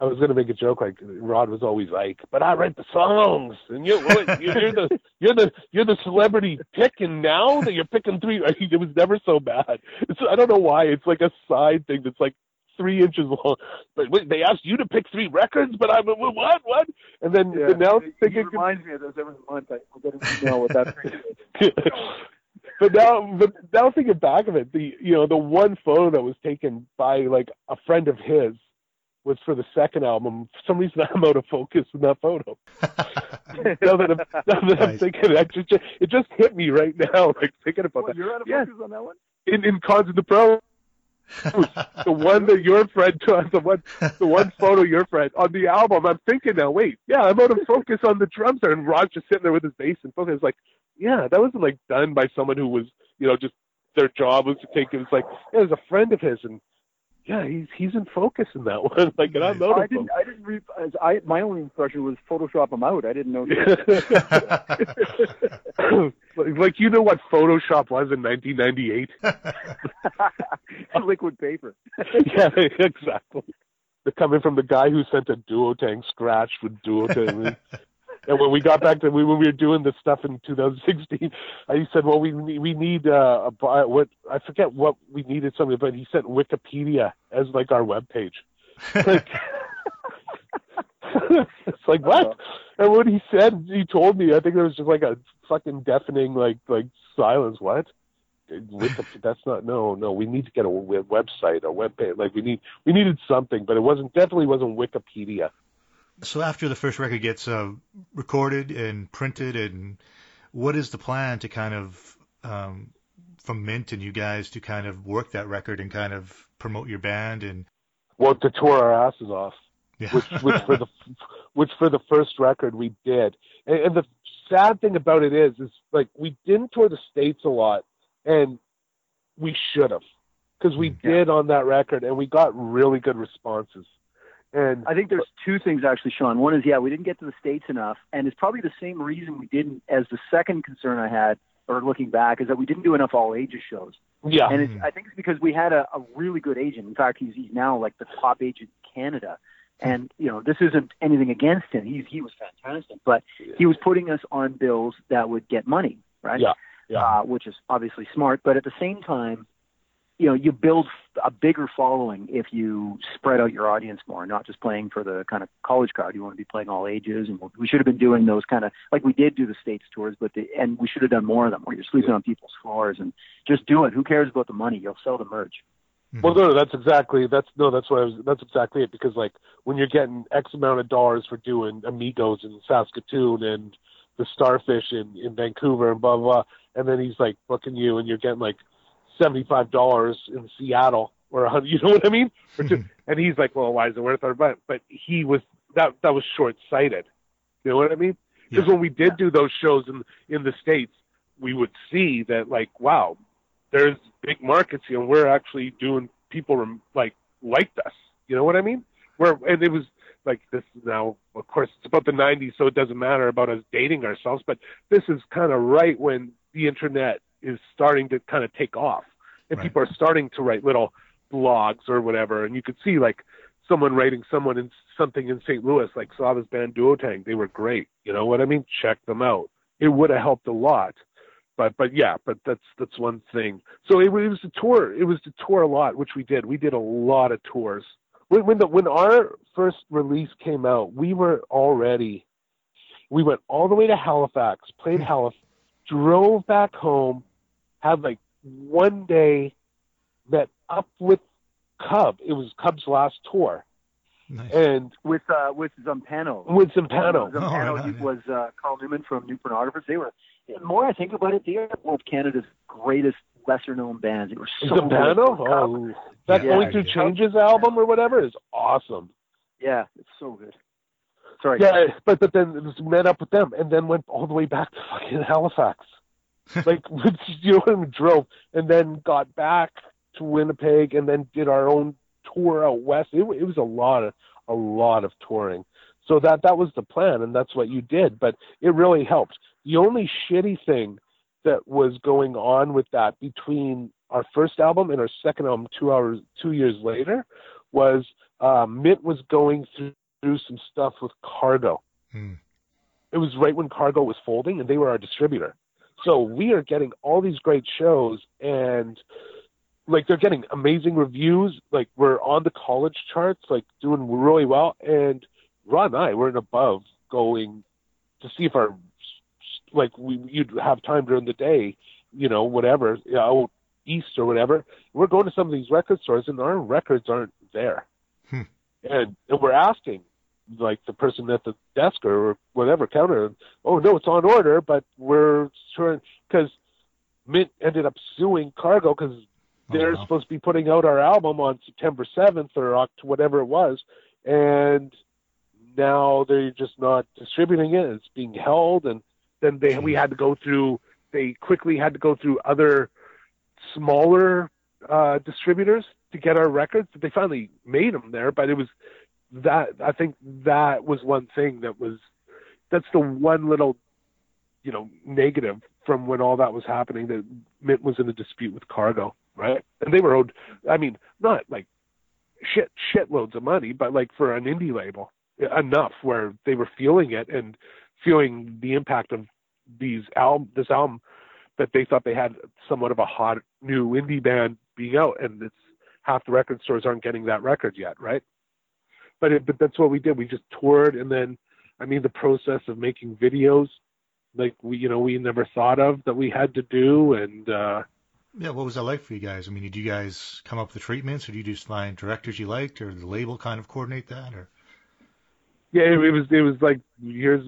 I was gonna make a joke like Rod was always like, but I write the songs, and you what, you're the you're the you're the celebrity picking now that you're picking three. I mean, it was never so bad. It's I don't know why. It's like a side thing that's like three inches long. But wait, they asked you to pick three records, but I'm what what? And then Yeah. and now he, he thinking reminds me of those every month. I will get an email with that but now, but now thinking back of it, the you know the one photo that was taken by like a friend of his was for the second album. For some reason, I'm out of focus in that photo. now that I'm, now that I'm thinking, it, just, it just hit me right now, like thinking about What, that. you're out of Yeah. focus on that one? In in Cons of the Pro, the one that your friend took, the one the one photo your friend on the album. I'm thinking now, wait, yeah, I'm out of focus on the drums there, and Rod's just sitting there with his bass and focus. Like, yeah, that wasn't like done by someone who was, you know, just their job was to take it. was like, yeah, it was a friend of his, and yeah, he's he's in focus in that one. like, and I'm Nice. out I didn't. I didn't. Re- I my only impression was Photoshop him out. I didn't know. focus. like, like you know what Photoshop was in 1998. liquid paper. yeah, exactly. They're coming from the guy who sent a duotang scratch with duotang. And when we got back to when we were doing this stuff in 2016, I said, "Well, we need- we need uh, a what I forget what we needed something, but he sent Wikipedia as like our web page." Like, it's like what? And when he said, he told me, I think there was just like a fucking deafening like like silence. What? That's not no no. We need to get a we- website, a web page. Like we need we needed something, but it wasn't definitely wasn't Wikipedia. So after the first record gets uh, recorded and printed, and what is the plan to kind of um, from Mint and you guys to kind of work that record and kind of promote your band and Well, to tour our asses off. yeah. which which for the which for the first record we did. And, and the sad thing about it is, is like we didn't tour the states a lot, and we should have, because we Yeah. did on that record, and we got really good responses. And I think there's two things actually, Sean. One is yeah, we didn't get to the states enough, and it's probably the same reason we didn't. As the second concern I had, or looking back, is that we didn't do enough all ages shows. yeah, And it's. I think it's because we had a, a really good agent. In fact, he's he's now like the top agent in Canada. And you know, this isn't anything against him. He's he was fantastic, but he was putting us on bills that would get money, right? Yeah, yeah. Uh, which is obviously smart. But at the same time, you know you build a bigger following if you spread out your audience more, not just playing for the kind of college crowd. You want to be playing all ages, and we should have been doing those kind of like we did do the states tours, but the, and we should have done more of them where you're sleeping on people's floors and just do it. Who cares about the money? You'll sell the merch. Mm-hmm. Well, no, no, that's exactly that's no, that's what I was. That's exactly it. Because like when you're getting X amount of dollars for doing Amigos in Saskatoon and the Starfish in in Vancouver and blah blah, blah and then he's like booking you, and you're getting like seventy five dollars in Seattle or a hundred. You know what I mean? Or just, and he's like, well, why is it worth our butt? But he was that that was short sighted. You know what I mean? Because Yeah. when we did do those shows in in the states, we would see that like, wow, there's big markets here, and we're actually doing people rem- like liked us. You know what I mean? Where and it was like this is now, of course, it's about the '90s, so it doesn't matter about us dating ourselves. But this is kind of right when the internet is starting to kind of take off, and Right. people are starting to write little blogs or whatever, and you could see like someone writing someone in something in St. Louis, like saw this band Duotang, they were great. You know what I mean? Check them out. It would have helped a lot but but yeah, but that's that's one thing. So it, was a tour. It was to tour a lot, which we did. We did a lot of tours. When when the when our first release came out, we were already. We went all the way to Halifax, played hmm. Halifax, drove back home, had like one day, met up with Cub. It was Cub's last tour, Nice. and with uh, with Zumpano. with Zumpano. Zumpano Oh, right on, yeah. was uh, Carl Newman from New Pornographers. They were. The more I think about it, they are one of Canada's greatest lesser known bands. They were so. Zumpano, oh, that Yeah, Going Through yeah. Changes album or whatever is awesome. Yeah, it's so good. Sorry. Yeah, but but then it was met up with them and then went all the way back to fucking Halifax. Like you know what I mean? Drove and then got back to Winnipeg and then did our own tour out west. It, it was a lot of a lot of touring. So that that was the plan and that's what you did. But it really helped. The only shitty thing that was going on with that between our first album and our second album two hours two years later was uh, Mint was going through through some stuff with Cargo. Hmm. It was right when Cargo was folding, and they were our distributor. So we are getting all these great shows, and like they're getting amazing reviews. Like we're on the college charts, like doing really well. And Ron and I were in above going to see if our like we you'd have time during the day, you know, whatever, you know, east or whatever. We're going to some of these record stores, and our records aren't there. Hmm. And and we're asking like the person at the desk or whatever counter, oh no, it's on order, but we're sure because Mint ended up suing Cargo because Oh, they're wow. supposed to be putting out our album on September seventh or Oct- whatever it was, and now they're just not distributing it. It's being held, and then they we had to go through. They quickly had to go through other smaller uh, distributors to get our records. They finally made them there, but it was that I think that was one thing that was that's the one little you know negative from when all that was happening that Mint was in a dispute with Cargo, right? And they were owed I mean not like shit shitloads of money, but like for an indie label enough where they were feeling it and feeling the impact of these album this album that they thought they had somewhat of a hot new indie band being out and it's half the record stores aren't getting that record yet, right? But it, but that's what we did. We just toured and then I mean the process of making videos like we you know we never thought of that we had to do and uh Yeah, what was that like for you guys? I mean, did you guys come up with the treatments, or did you just find directors you liked, or the label kind of coordinate that, or? yeah it, it was it was like here's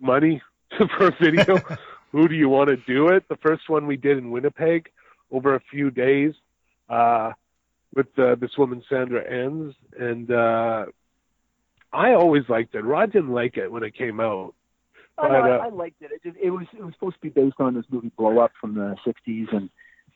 money for a video who do you want to do it the first one we did in winnipeg over a few days uh with uh, this woman sandra enns and uh i always liked it rod didn't like it when it came out I, know, But, I, uh, I liked it. It, just, it was it was supposed to be based on this movie Blow Up from the '60s, and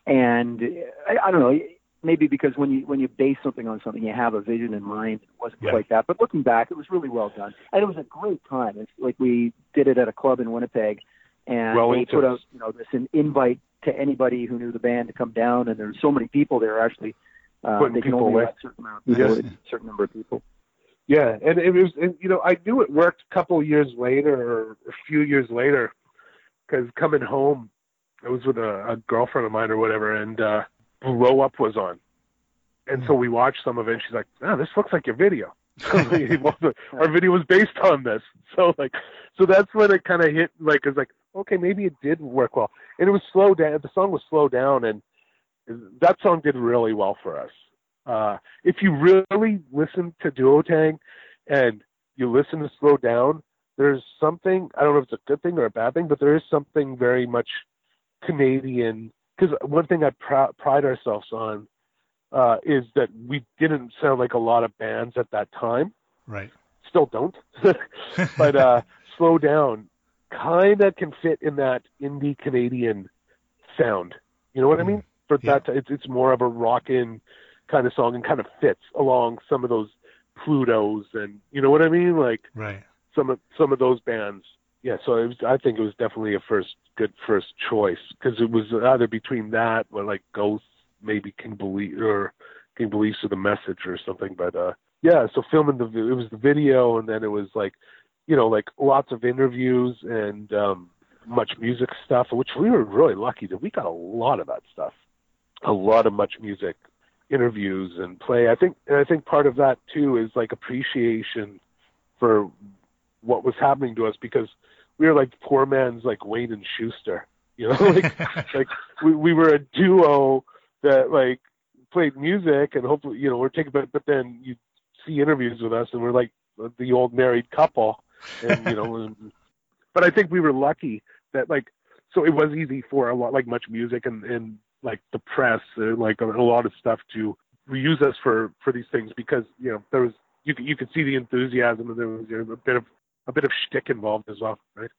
and I, I don't know. Maybe because when you when you base something on something, you have a vision in mind. It wasn't Yeah. quite that, but looking back, it was really well done, and it was a great time. It's like we did it at a club in Winnipeg, and they Wellington. put out you know this an invite to anybody who knew the band to come down, and there were so many people there actually. Uh, Putting they can people only away. let a certain amount of people, Yes. a certain number of people. Yeah, and it was, and, you know, I knew it worked a couple of years later or a few years later, because coming home, I was with a, a girlfriend of mine or whatever, and uh Blow Up was on, and so we watched some of it. and She's like, "Oh, this looks like your video." Our video was based on this, so like, so that's when it kind of hit. Like, it's like, okay, maybe it did work well, and it was slow down. The song was slow down, and that song did really well for us. Uh, if you really listen to Duotang and you listen to Slow Down, there's something I don't know if it's a good thing or a bad thing, but there is something very much Canadian. Because one thing I pr- pride ourselves on uh, is that we didn't sound like a lot of bands at that time. Right. Still don't, but uh, Slow Down kind of can fit in that indie Canadian sound. You know what I mean? For Yeah. that, it's it's more of a rockin' kind of song and kind of fits along some of those Plutos and you know what I mean, like Right. some of some of those bands. Yeah, so it was, I think it was definitely a first good first choice because it was either between that or like Ghosts, maybe King Believe or King Beliefs or the Message or something. But uh yeah, so filming the it was the video and then it was like you know like lots of interviews and um MuchMusic stuff, which we were really lucky that we got a lot of that stuff, a lot of MuchMusic interviews and play. I think and I think part of that too is like appreciation for what was happening to us because we were like poor man's like Wayne and Shuster, you know, like like we we were a duo that like played music and hopefully you know we're taking but but then you see interviews with us and we're like the old married couple and you know and, but I think we were lucky that like so it was easy for a lot like MuchMusic and and like the press and like a, a lot of stuff to reuse us for for these things because you know there was you could you could see the enthusiasm and there was you know, a bit of a bit of shtick involved as well, right?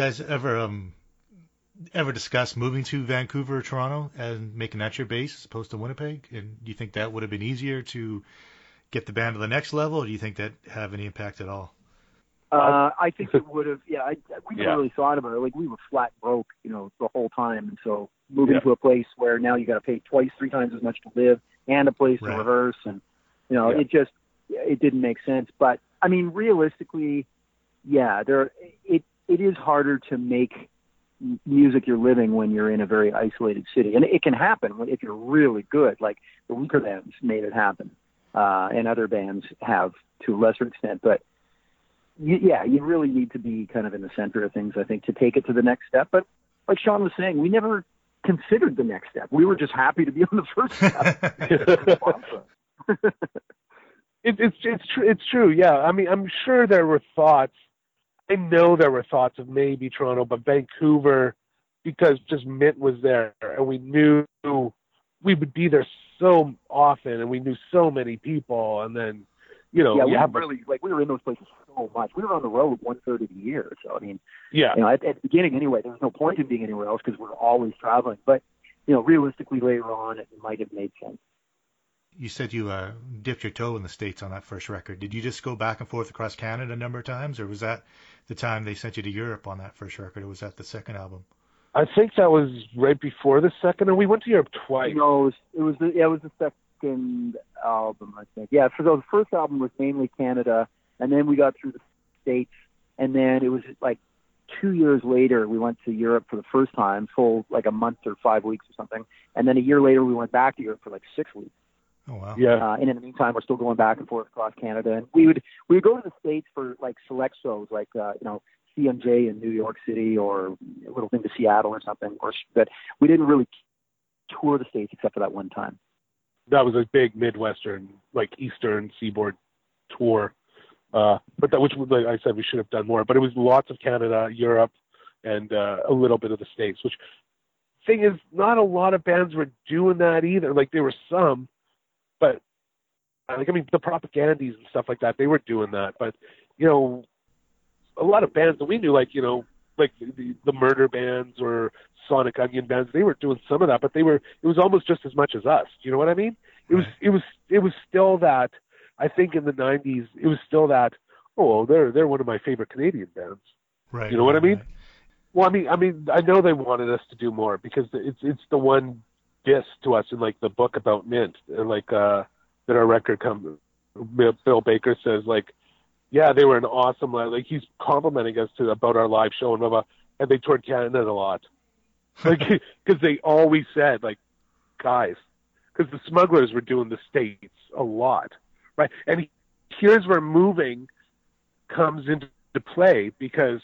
Guys ever um ever discuss moving to Vancouver or Toronto and making that your base as opposed to Winnipeg? And do you think that would have been easier to get the band to the next level, or do you think that have any impact at all? Uh, I think it would have. Yeah, I, we never Yeah. really thought about it. Like we were flat broke, you know, the whole time, and so moving Yeah. to a place where now you got to pay twice, three times as much to live and a place Right. to rehearse, and you know, Yeah. it just it didn't make sense. But I mean, realistically, yeah, there it it is harder to make music you're living when you're in a very isolated city, and it can happen if you're really good. Like the Weakerthans made it happen, uh, and other bands have to a lesser extent, but you, yeah, you really need to be kind of in the center of things, I think, to take it to the next step. But like Sean was saying, we never considered the next step. We were just happy to be on the first step. It, it's it's true. It's true. Yeah. I mean, I'm sure there were thoughts. I know there were thoughts of maybe Toronto, but Vancouver, because just Mint was there, and we knew we would be there so often, and we knew so many people, and then, you know, yeah, you we have really like we were in those places so much. We were on the road one third of the year. So I mean, yeah, you know, at, at the beginning anyway, there was no point in being anywhere else because we're always traveling. But you know, realistically, later on, it might have made sense. You said you uh, dipped your toe in the states on that first record. Did you just go back and forth across Canada a number of times, or was that the time they sent you to Europe on that first record, or was that the second album? I think that was right before the second, and we went to Europe twice. No, it was, it was the yeah, it was the second album, I think. Yeah, so the first album was mainly Canada, and then we got through the states, and then it was like two years later we went to Europe for the first time, full like a month or five weeks or something, and then a year later we went back to Europe for like six weeks. Oh wow. Yeah, Uh, and in the meantime, we're still going back and forth across Canada, and we would we would go to the states for like select shows, like uh, you know CMJ in New York City or a little thing to Seattle or something. Or but we didn't really tour the states except for that one time. that was a big Midwestern, like Eastern Seaboard tour. Uh, but that, which, like I said, we should have done more. But it was lots of Canada, Europe, and uh, a little bit of the States. Which thing is, not a lot of bands were doing that either. Like there were some, but uh, like I mean, the Propagandhis and stuff like that, they were doing that. But you know, a lot of bands that we knew, like you know, like the, the, murder bands or Sonic Unyon bands, they were doing some of that, but they were it was almost just as much as us. You know what I mean? It was it was it was still that. I think in the '90s, it was still that. Oh, they're they're one of my favorite Canadian bands. Right. You know what I mean? right. Well, I mean, I mean, I know they wanted us to do more because it's it's the one diss to us in like the book about Mint, and like uh that our record come. Bill Baker says like, yeah, they were an awesome li- like he's complimenting us to about our live show and blah blah, and they toured Canada a lot, like because they always said like, guys, because the smugglers were doing the states a lot, right? And here's where moving comes into play because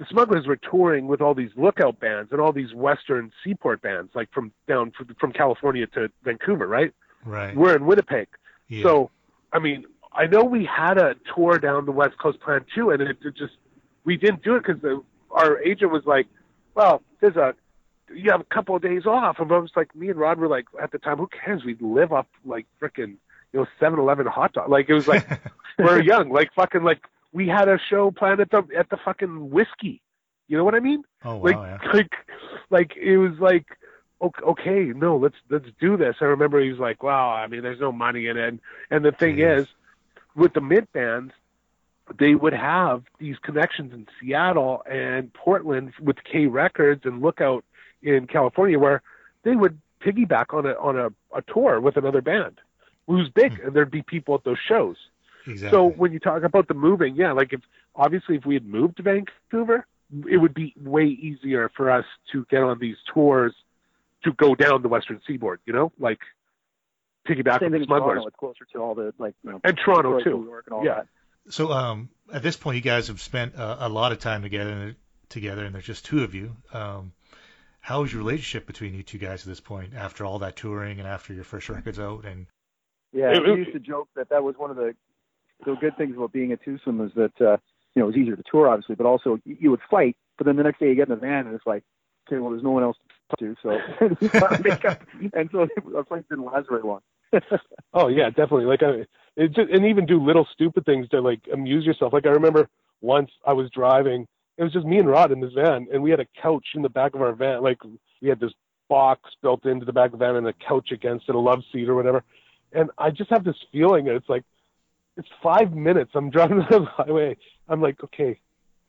the smugglers were touring with all these lookout bands and all these western seaport bands like from down from, california to vancouver right? Right. we're in winnipeg. Yeah. so i mean i know we had a tour down the west coast plan too and it, it just we didn't do it because our agent was like well there's a you have a couple of days off. And i was like me and rod were like at the time who cares? We live up like frickin' you know seven eleven hot dog. Like it was like we're young like fucking like we had a show planned at the at the fucking whiskey you know what i mean oh wow. like yeah. like like it was like okay, okay no let's let's do this i remember he was like wow i mean there's no money in it and, and the thing Jeez. is with the mint bands they would have these connections in seattle and portland with k records and lookout in california where they would piggyback on a on a, a tour with another band who's big Hmm. and there'd be people at those shows Exactly. so when you talk about the moving, yeah, like if obviously if we had moved to Vancouver, it would be way easier for us to get on these tours to go down the Western Seaboard, you know, like piggyback Same with thing the smugglers Toronto. It's closer to all the like you know and Toronto Detroit, New too. York, and all Yeah. that. So um, at this point, you guys have spent a, a lot of time together, together, and there's just two of you. Um, how is your relationship between you two guys at this point, after all that touring and after your first record's out? And Yeah, It- we used to joke that that was one of the the good things about being a twosome was that uh, you know it was easier to tour obviously, but also you, would fight, but then the next day you get in the van and it's like, okay, well there's no one else to so and so our fight didn't last very long. Oh yeah, definitely. Like I, it just, and even do little stupid things to like amuse yourself. Like I remember once I was driving It was just me and Rod in this van, and we had a couch in the back of our van. Like we had this box built into the back of the van and a couch against it, a love seat or whatever. And I just have this feeling, and it's like it's five minutes. I'm driving down the highway. I'm like, okay,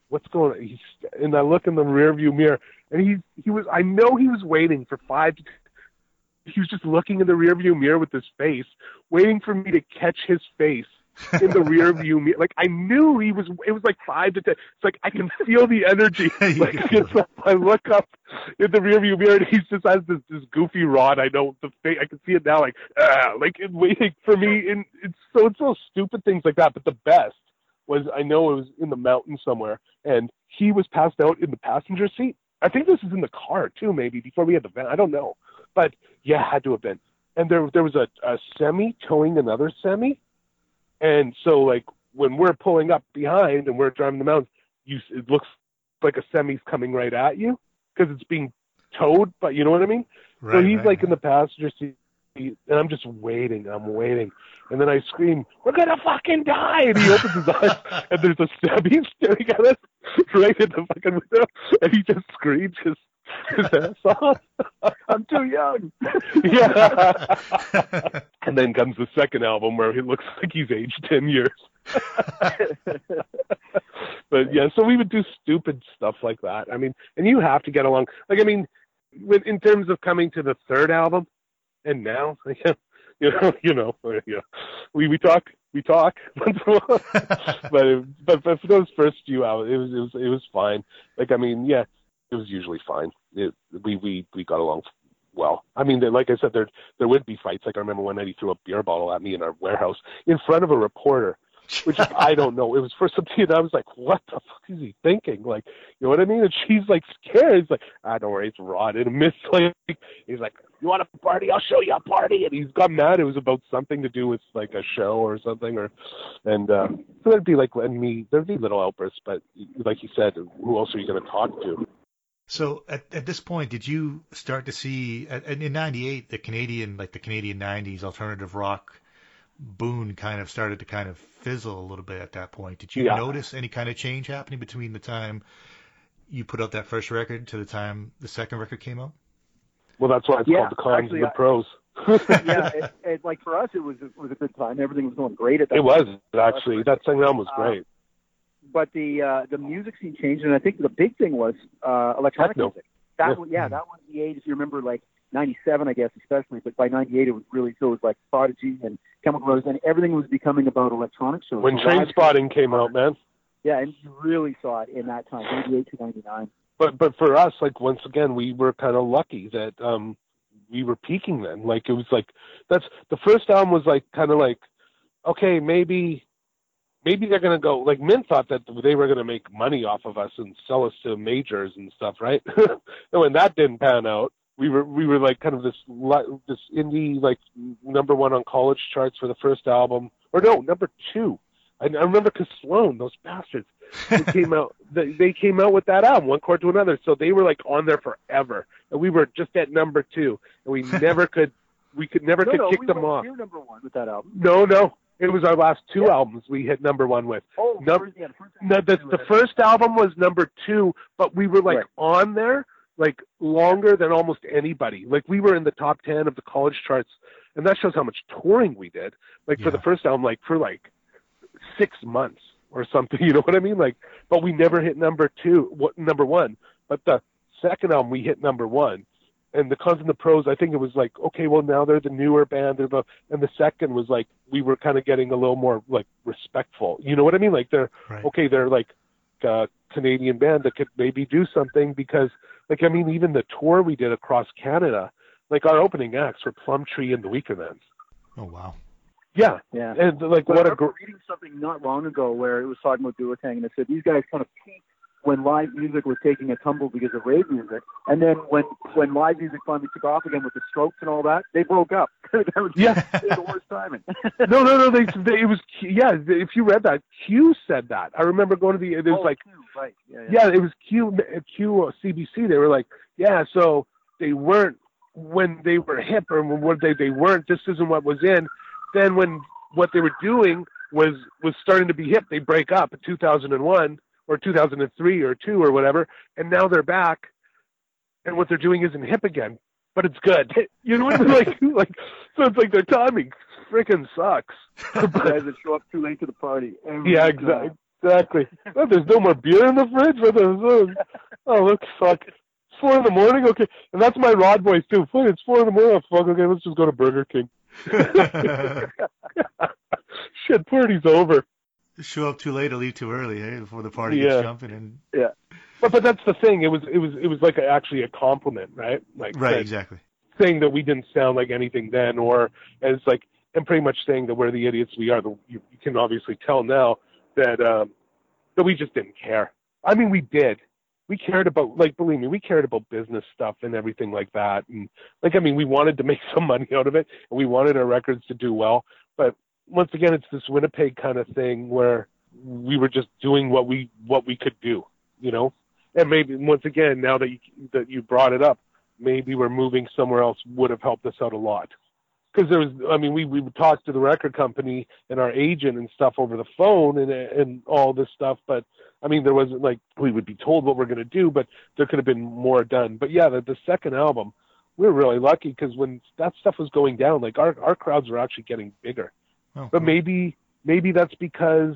what's going on? He's, and I look in the rear view mirror, and he he was. I know he was waiting for five. He was just looking in the rear view mirror with his face, waiting for me to catch his face in the rear view mirror. Like I knew he was. It was like five to ten. It's like I can feel the energy. Like it's like I look up in the rear view mirror, and he just has this this goofy rod. I know the face. I can see it now. Like ah, like it, waiting for me. And it's so it's so stupid things like that. But the best was I know it was in the mountains somewhere, and he was passed out in the passenger seat. I think this is in the car too, maybe before we had the van. I don't know, but yeah, had to have been. And there there was a, a semi towing another semi, and so like when we're pulling up behind and we're driving the mountains, you it looks like a semi's coming right at you because it's being towed. But you know what I mean? Right, so he's right, like right. in the passenger seat, and I'm just waiting. I'm waiting, and then I scream, "We're gonna fucking die!" And he opens his eyes, and there's a semi staring at us right in the fucking window, and he just screams his his ass off. I'm too young. yeah. and then comes the second album where he looks like he's aged ten years. but yeah, so we would do stupid stuff like that. I mean, and you have to get along. Like, I mean, with in terms of coming to the third album, and now, you know, you know, yeah, we we talk, we talk, once in a while. but, it, but but for those first few albums, it was it was it was fine. Like, I mean, yeah, it was usually fine. It, we we we got along well. I mean, like I said, there there would be fights. Like I remember one night he threw a beer bottle at me in our warehouse in front of a reporter, which I don't know. It was for something, and I was like, "What the fuck is he thinking?" Like, you know what I mean? And she's like scared. He's like, "Ah, don't worry, it's Rod." And Miss like, he's like, "You want a party? I'll show you a party." And he's got mad. It was about something to do with like a show or something, or and uh, so there'd be like and me, there'd be little outbursts. But like you said, who else are you going to talk to? So at, at this point, did you start to see and in '98 the Canadian, like the Canadian '90s alternative rock boon, kind of started to kind of fizzle a little bit at that point? Did you Yeah. notice any kind of change happening between the time you put out that first record to the time the second record came out? Well, that's why it's Yeah, called the cons actually, and the pros. yeah, it, it, like for us, it was it was a good time. Everything was going great at that. It was actually that second album was Uh, great. But the uh, the music scene changed, and I think the big thing was uh, electronic Techno. music. That Yeah. was yeah, that was the age. If you remember, like '97, I guess especially, but by '98 it was really so. It was like Prodigy and Chemical Brothers, and everything was becoming about electronic shows. When Trainspotting came out, man. Yeah, and you really saw it in that time, '98 to '99. But but for us, like once again, we were kind of lucky that um we were peaking then. Like it was like that's the first album was like kind of like okay, maybe maybe they're gonna go. Like Mint thought that they were gonna make money off of us and sell us to majors and stuff, right? and when that didn't pan out, we were we were like kind of this li- this indie like number one on college charts for the first album, or no, number two. I, I remember because Sloan, those bastards, they came out. They, they came out with that album, One Chord to Another. So they were like on there forever, and we were just at number two, and we never could. We could never No, could no, kick we them were off. near number one with that album. No, no, it was our last two Yeah. albums we hit number one with. Oh, Num- yeah, the the, album the was- first album was number two, but we were like Right. on there like longer than almost anybody. Like we were in the top ten of the college charts, and that shows how much touring we did. Like for the first album, like for like six months or something. You know what I mean? Like, but we never hit number two, what number one. But the second album we hit number one, and the Cons and the Pros, I think it was like, okay, well now they're the newer band, they're the, and the second was like we were kind of getting a little more like respectful. You know what I mean? Like they're Right. okay, they're like a Canadian band that could maybe do something because, like, I mean, even the tour we did across Canada, like our opening acts were Plumtree and the Weakerthans. Oh wow. Yeah, Yeah. and like But what I a remember gr- reading something not long ago where it was talking about Duotang, and it said these guys kind of peaked when live music was taking a tumble because of rave music, and then when when live music finally took off again with the Strokes and all that, they broke up. that was Yeah. it was the worst timing. no, no, no. They, they it was Q- yeah. If you read that, Q said that. I remember going to the. It was Oh, like Q, right. Yeah, yeah. yeah, it was Q Q uh, CBC. They were like yeah, so they weren't when they were hip or when they they weren't. This isn't what was in. Then when what they were doing was was starting to be hip, they break up in 2001 or 2003 or two or whatever, and now they're back, and what they're doing isn't hip again, but it's good. You know what I mean? Like, like, so it's like their timing freaking sucks. Guys that show up too late to the party. Yeah, time. exactly. Exactly. Well, there's no more beer in the fridge. What the Oh, look, fuck. It's four in the morning. Okay, and that's my Rod voice too. Fuck, it's four in the morning. Oh, fuck. Okay, let's just go to Burger King. Shit, party's over. Show up too late or leave too early, eh? Before the party Yeah. gets jumping and yeah. But but that's the thing. It was it was it was like a, actually a compliment, right? Like right, exactly. saying that we didn't sound like anything then, or as like and pretty much saying that we're the idiots we are. The, you, you can obviously tell now that um, that we just didn't care. I mean, we did. We cared about like believe me, we cared about business stuff and everything like that. And like I mean, we wanted to make some money out of it, and we wanted our records to do well. But once again, it's this Winnipeg kind of thing where we were just doing what we what we could do, you know. And maybe once again, now that you that you brought it up, maybe we're moving somewhere else would have helped us out a lot. Because there was, I mean, we we would talk to the record company and our agent and stuff over the phone and and all this stuff, but I mean, there wasn't like we would be told what we're going to do, but there could have been more done. But yeah, the, the second album, we were really lucky because when that stuff was going down, like our our crowds were actually getting bigger. Oh, But cool. maybe maybe that's because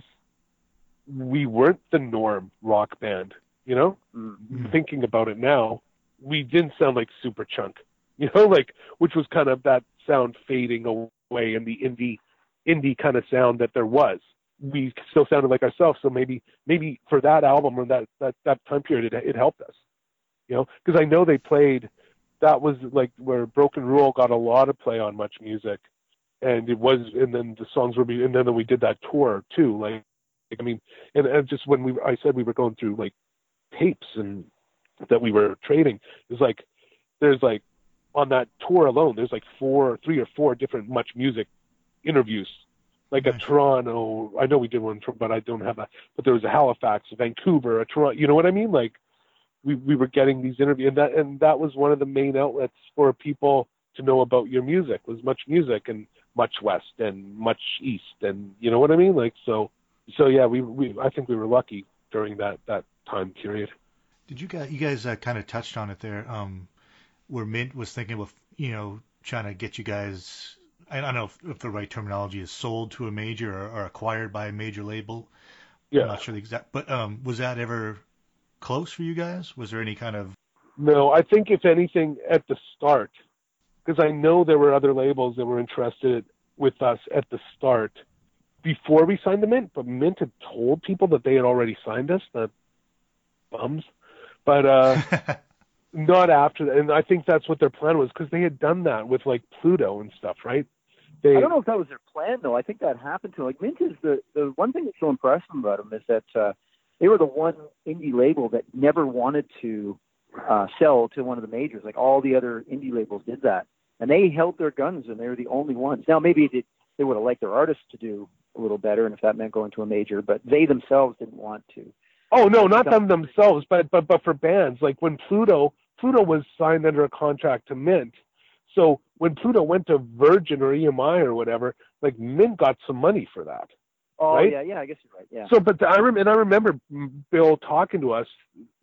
we weren't the norm rock band, you know? Mm. Mm. Thinking about it now, we didn't sound like Superchunk. You know, like which was kind of that sound fading away in the indie indie kind of sound that there was. We still sounded like ourselves, so maybe maybe for that album or that that, that time period it, it helped us. You know, because I know they played that was like where Broken Rule got a lot of play on MuchMusic, and it was, and then the songs were, be, and then we did that tour too. Like, like I mean, and, and just when we, I said we were going through like tapes and that we were trading, it was like there's like on that tour alone, there's like four, three or four different MuchMusic interviews. Like Nice. a Toronto, I know we did one, but I don't have that. But there was a Halifax, a Vancouver, a Toronto. You know what I mean? Like we we were getting these interviews, and that and that was one of the main outlets for people to know about your music was MuchMusic and Much West and Much East, and you know what I mean? Like so, so yeah, we we I think we were lucky during that that time period. Did you guys, you guys uh, kind of touched on it there, um, where Mint was thinking of, you know, trying to get you guys, I don't know if, if the right terminology is sold to a major or, or acquired by a major label. I'm Yeah. not sure the exact, but um, was that ever close for you guys? Was there any kind of, No, I think if anything at the start, because I know there were other labels that were interested with us at the start before we signed the Mint, but Mint had told people that they had already signed us. That bums, but uh, not after that. And I think that's what their plan was because they had done that with like Pluto and stuff, right? They, I don't know if that was their plan though. I think that happened to like Mint is the the one thing that's so impressive about them is that uh, they were the one indie label that never wanted to uh, sell to one of the majors. Like all the other indie labels did that, and they held their guns, and they were the only ones. Now maybe they, they would have liked their artists to do a little better, and if that meant going to a major, but they themselves didn't want to. Oh no, not them themselves, but but but for bands like when Pluto Pluto was signed under a contract to Mint. So when Pluto went to Virgin or EMI or whatever, like Mint got some money for that. Oh Right? yeah, yeah, I guess you're right. Yeah. So, but I rem- and I remember Bill talking to us,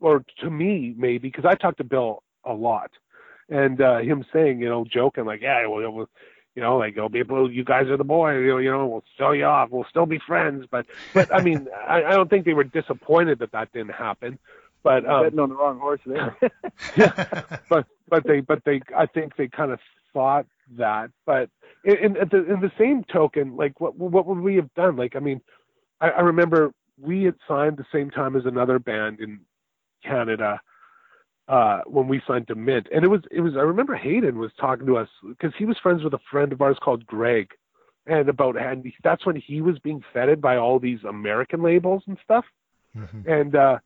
or to me maybe, because I talked to Bill a lot, and uh, him saying, you know, joking like, yeah, well, we'll you know, like, oh, people, you guys are the boy, you know, you know, we'll sell you off, we'll still be friends, but, but I mean, I, I don't think they were disappointed that that didn't happen, but um, betting on the wrong horse there. but but they but they I think they kind of thought that. But in, in at the in the same token, like what what would we have done? Like I mean, I, I remember we had signed the same time as another band in Canada uh when we signed to Mint, and it was it was I remember Hayden was talking to us because he was friends with a friend of ours called Greg. And about and that's when he was being feted by all these American labels and stuff. Mhm. And uh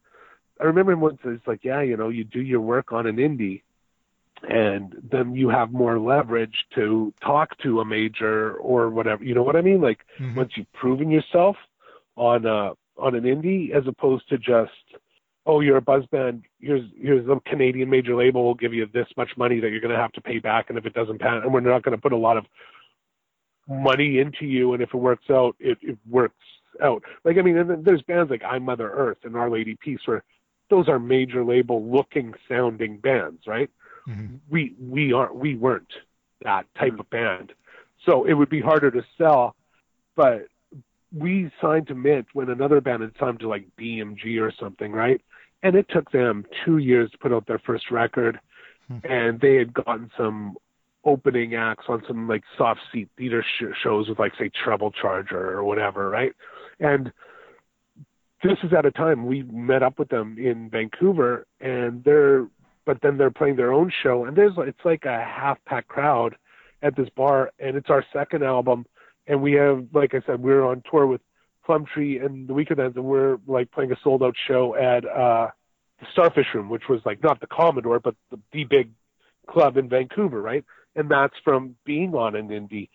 I remember him once it's like, yeah, you know, you do your work on an indie and then you have more leverage to talk to a major or whatever. You know what I mean? Like Mhm. once you've proven yourself on uh on an indie as opposed to just oh you're a buzz band here's here's a Canadian major label will give you this much money that you're going to have to pay back and if it doesn't pan and we're not going to put a lot of money into you and if it works out it, it works out. Like I mean, and there's bands like I Mother Earth and Our Lady Peace where those are major label looking sounding bands, right? Mhm. We we aren't we weren't that type of band, so it would be harder to sell. But we signed to Mint when another band had signed to like BMG or something, right? And it took them two years to put out their first record, Hmm. and they had gotten some opening acts on some like soft seat theater sh- shows with like say Treble Charger or whatever, right? And this is at a time we met up with them in Vancouver, and they're but then they're playing their own show, and there's it's like a half packed crowd at this bar, and it's our second album, and we have like I said, we're on tour with Plumtree and the Weakerthans, and we're like playing a sold out show at uh the Starfish Room, which was like not the Commodore, but the, the big club in Vancouver, right? And that's from being on an indie.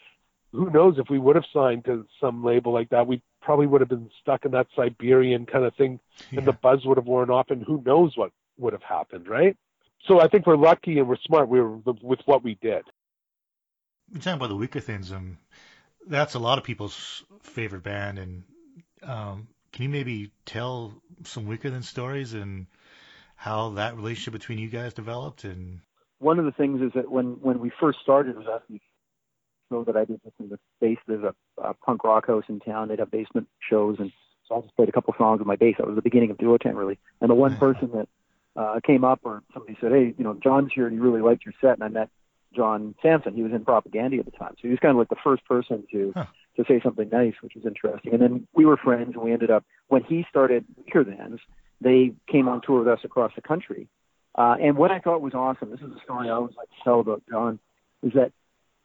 Who knows if we would have signed to some label like that, we probably would have been stuck in that Siberian kind of thing, and the buzz would have worn off, and who knows what would have happened, right? So I think we're lucky and we're smart. We were with what we did. You're talking about the Weakerthans, um, that's a lot of people's favorite band, and um, can you maybe tell some Weakerthan stories and how that relationship between you guys developed? And one of the things is that when when we first started was actually show that I did in the base. There's a, a punk rock house in town. They'd have basement shows, and so I just played a couple songs with my bass. That was the beginning of Duotang, really. And the one person that uh, came up, or somebody said, "Hey, you know, John's here, and he really liked your set." And I met John Samson. He was in Propagandhi at the time, so he was kind of like the first person to Huh. To say something nice, which was interesting. And then we were friends, and we ended up when he started Weakerthans, they came on tour with us across the country. Uh, and what I thought was awesome, this is a story I always like to tell about John, is that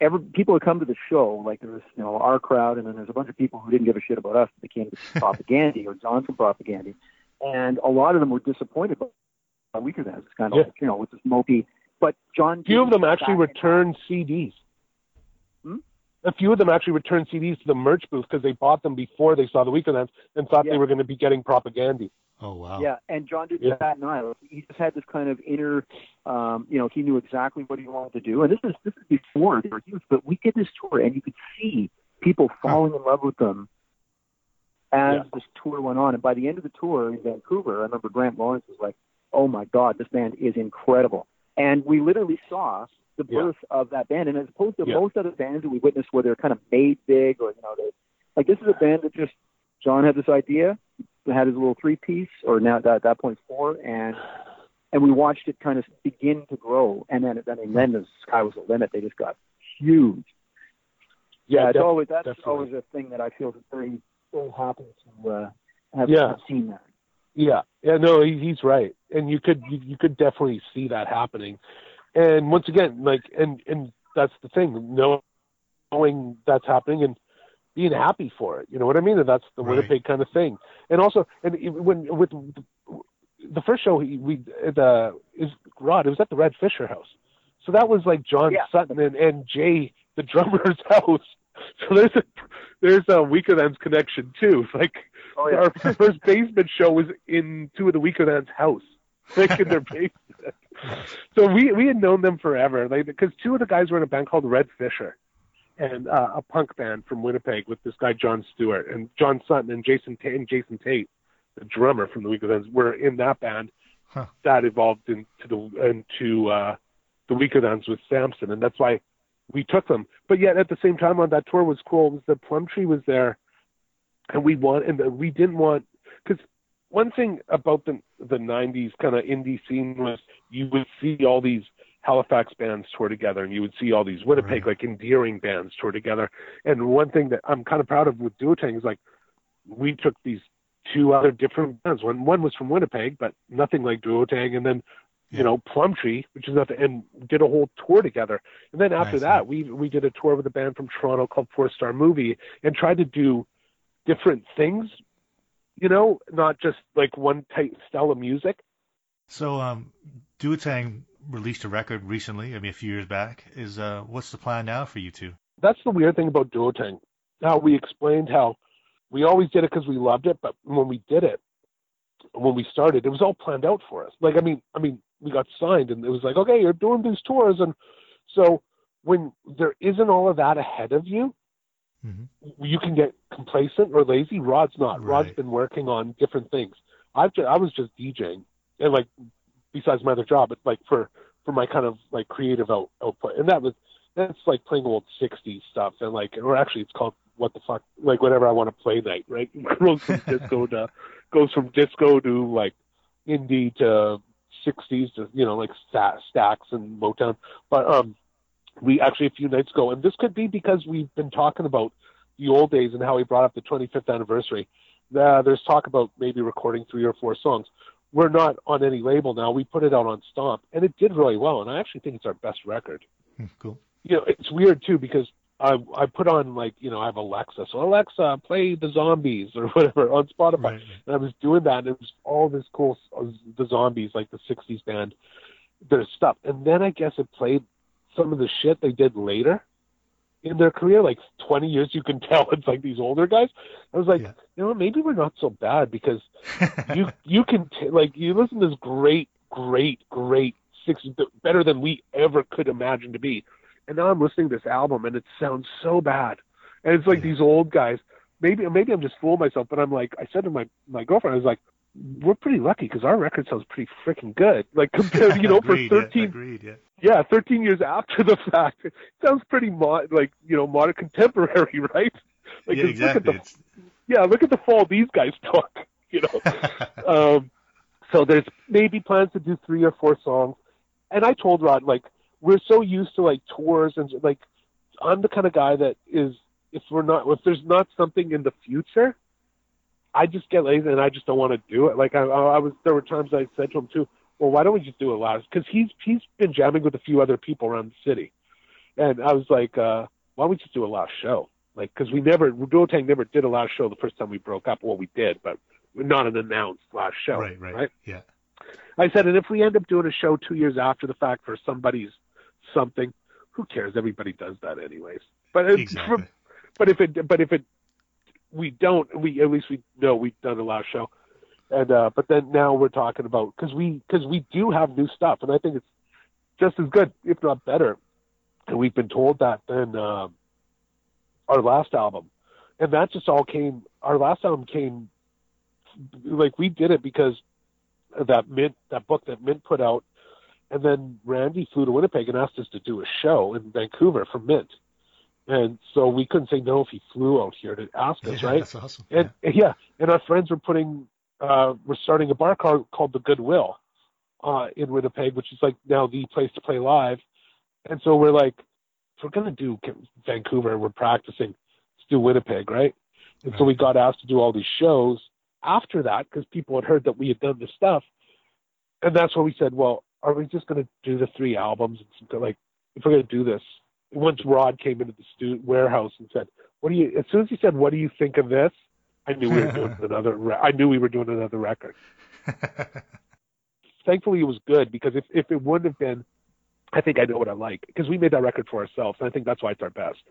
every people would come to the show, like there was, you know, our crowd, and then there's a bunch of people who didn't give a shit about us. They came to Propagandhi or John from Propagandhi, and a lot of them were disappointed by Weakerthans. It's kind of Yeah. like, you know, with this mopey. But John, few of them actually returned CDs. A few of them actually returned CDs to the merch booth because they bought them before they saw the Weakerthans and thought Yeah. they were going to be getting Propagandhi. oh wow, Yeah, and John did Yeah. that Nile. He just had this kind of inner, um, you know, he knew exactly what he wanted to do. And this is this is before they were huge, but we did this tour, and you could see people falling in love with them as Yeah. this tour went on. And by the end of the tour in Vancouver, I remember Grant Lawrence was like, "Oh my God, this band is incredible!" And we literally saw the Yeah. birth of that band. And as opposed to Yeah. most other bands that we witnessed, where they're kind of made big, or you know, they like this is a band that just John had this idea, had his little three piece, or now at that point four, and and we watched it kind of begin to grow, and then I mean, then the sky was the limit. They just got huge. Yeah, it's def- always that's definitely. always a thing that I feel very very happy to uh, have, Yeah. have seen that. Yeah, yeah, no, he, he's right, and you could you, you could definitely see that happening. And once again, like, and and that's the thing, knowing that's happening and being happy for it. You know what I mean? And that's the Right. Winnipeg kind of thing. And also, and even when with the, the first show he, we the is Rod, it was at the Red Fisher House, so that was like John Yeah. Sutton and, and Jay, the drummer's house. So there's a there's a Weakerthan's connection too. Like Oh yeah, our first basement show was in two of the Weakerthan's house, like in their basement. So we we had known them forever, like because two of the guys were in a band called Red Fisher, and uh, a punk band from Winnipeg with this guy John Stewart and John Sutton and Jason Tait and Jason Tait, the drummer from the Weakerthans, were in that band. Huh. That evolved into the into uh, the Weakerthans with Samson, and that's why we took them. But yet at the same time on that tour was cool was that Plumtree was there, and we want and we didn't want because one thing about the the '90s kind of indie scene was you would see all these Halifax bands tour together, and you would see all these Winnipeg Right. like endearing bands tour together. And one thing that I'm kind of proud of with Duotang is like we took these two other different bands. One one was from Winnipeg, but nothing like Duotang, and then Yeah. you know Plumtree, which is nothing, and did a whole tour together. And then after Nice, that, we we did a tour with a band from Toronto called Four Star Movie, and tried to do different things. You know, not just like one type style of music. So, um, Duotang released a record recently. I mean, a few years back. Is uh, what's the plan now for you two? That's the weird thing about Duotang. How we explained how we always did it because we loved it, but when we did it, when we started, it was all planned out for us. Like, I mean, I mean, we got signed, and it was like, okay, you're doing these tours, and so when there isn't all of that ahead of you, Mhm. you can get complacent or lazy. Rod's not. Rod's been working on different things. I've just, I was just DJing and like besides my other job, but like for for my kind of like creative out, output, and that was that's like playing old '60s stuff and like or actually it's called what the fuck like whatever I want to play night, right? goes from disco to goes from disco to like indie to '60s to you know like sta- Stax and Motown, but um we actually a few nights ago, and this could be because we've been talking about the old days and how we brought up the 25th anniversary. Uh, there's talk about maybe recording three or four songs. We're not on any label now. We put it out on Stomp, and it did really well. And I actually think it's our best record. Hmm, Cool. You know, it's weird too because I I put on like you know I have Alexa, so Alexa play the Zombies or whatever on Spotify. Right. And I was doing that, and it was all this cool, uh, the zombies, like the '60s band, their stuff. And then I guess it played some of the shit they did later in their career, like 20 years. You can tell it's like these older guys. I was like, Yeah. you know, maybe we're not so bad because you you can t- like you listen to this great, great, great six better than we ever could imagine to be. And now I'm listening to this album, and it sounds so bad. And it's like Yeah. these old guys maybe maybe I'm just fooling myself, but I'm like I said to my my girlfriend, I was like, we're pretty lucky because our record sounds pretty freaking good. Like compared, you know, agreed, for yeah, 13, agreed, yeah. yeah, 13 years after the fact, it sounds pretty mod, like you know, modern contemporary, right? Like yeah, just look at exactly. the yeah, look at the fall these guys took, you know. um, so there's maybe plans to do three or four songs, and I told Rod like we're so used to like tours and like I'm the kind of guy that is if we're not if there's not something in the future, I just get lazy and I just don't want to do it. Like I, I was there were times I said to him too, well why don't we just do it last? Because he's he's been jamming with a few other people around the city, and I was like, uh, why don't we just do a last show? Like because we never Duotang never did a last show the first time we broke up. Well we did, but not an announced last show. right, right, right? Yeah. I said, and if we end up doing a show two years after the fact for somebody's something, who cares? Everybody does that anyways. But it, Exactly. but if it but if it we don't we at least we know we've done a last show, and uh, but then now we're talking about because we because we do have new stuff, and I think it's just as good if not better, and we've been told that than um, our last album, and that just all came. Our last album came like we did it because that Mint that book that Mint put out, and then Randy flew to Winnipeg and asked us to do a show in Vancouver for Mint, and so we couldn't say no if he flew out here to ask us, Yeah, right? That's awesome. And yeah, and our friends were putting, uh, we're starting a bar called, called the Goodwill, uh, in Winnipeg, which is like now the place to play live. And so we're like, if we're gonna do Vancouver, we're practicing. Let's do Winnipeg, right? And so we got asked to do all these shows after that because people had heard that we had done this stuff, and that's when we said, well, are we just gonna do the three albums? And like, if we're gonna do this, once Rod came into the stu- warehouse and said, "What do you?" As soon as he said, "What do you think of this?" I knew we were doing another. Re- I knew we were doing another record. Thankfully, it was good because if if it wouldn't have been, I think I know what I like because we made that record for ourselves, and I think that's why it's our best.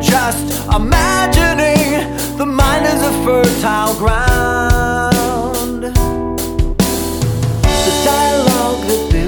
Just imagining, the mind is a fertile ground. The dialogue that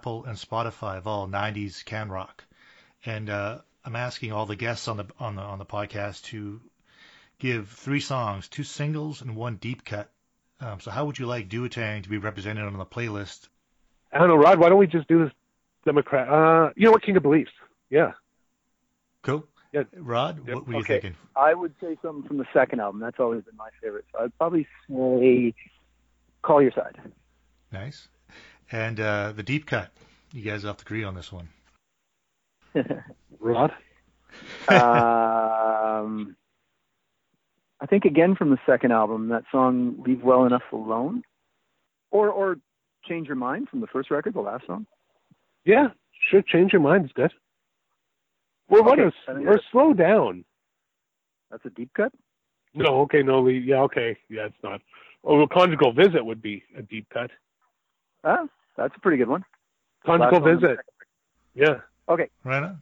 Apple and Spotify of all '90s can rock, and uh, I'm asking all the guests on the on the on the podcast to give three songs, two singles, and one deep cut. Um, so how would you like Duotang to be represented on the playlist? I don't know, Rod. Why don't we just do this Democrat? Uh, you know what? King of Beliefs. Yeah. Cool. Yeah. Rod, Yep. what were you Okay. thinking? I would say something from the second album. That's always been my favorite. So I'd probably say Call Your Side. Nice. And uh, the deep cut. You guys have to agree on this one. Rod. um, I think again from the second album, that song "Leave Well Enough Alone," or or "Change Your Mind" from the first record, the last song. Yeah. Sure. Change your mind is good. Or what Okay, is or that's- slow down. That's a deep cut. No. Okay. No. we- Yeah. Okay. Yeah. It's not. Oh, conjugal visit would be a deep cut. Ah, that's a pretty good one. Conjugal Last one visit. Yeah. Okay. Right on.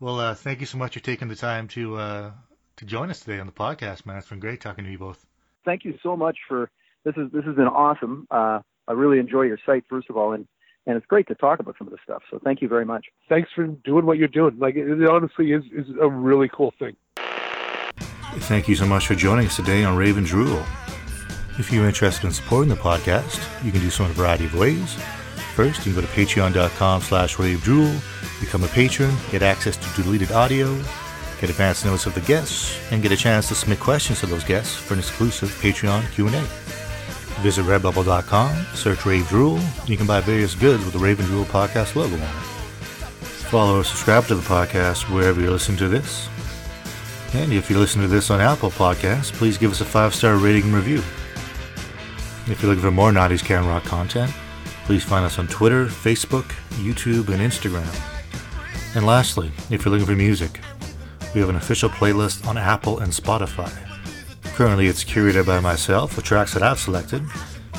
Well, uh, thank you so much for taking the time to uh, to join us today on the podcast, man. It's been great talking to you both. Thank you so much for this. Is this has been awesome. Uh, I really enjoy your site first of all, and and it's great to talk about some of this stuff. So thank you very much. Thanks for doing what you're doing. Like it, it honestly is is a really cool thing. Thank you so much for joining us today on Rave and Drool. If you're interested in supporting the podcast, you can do so in a variety of ways. First, you can go to patreon.com slash ravedrool, become a patron, get access to deleted audio, get advance notice of the guests, and get a chance to submit questions to those guests for an exclusive Patreon Q&A. Visit redbubble.com, search Rave Drool, and you can buy various goods with the Rave and Drool podcast logo on it. Follow or subscribe to the podcast wherever you're listening to this. And if you listen to this on Apple Podcasts, please give us a five star rating and review. If you're looking for more 90s Can Rock content, please find us on Twitter, Facebook, YouTube, and Instagram. And lastly, if you're looking for music, we have an official playlist on Apple and Spotify. Currently, it's curated by myself with tracks that I've selected,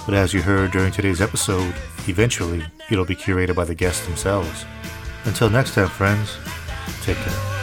but as you heard during today's episode, eventually it'll be curated by the guests themselves. Until next time, friends, take care.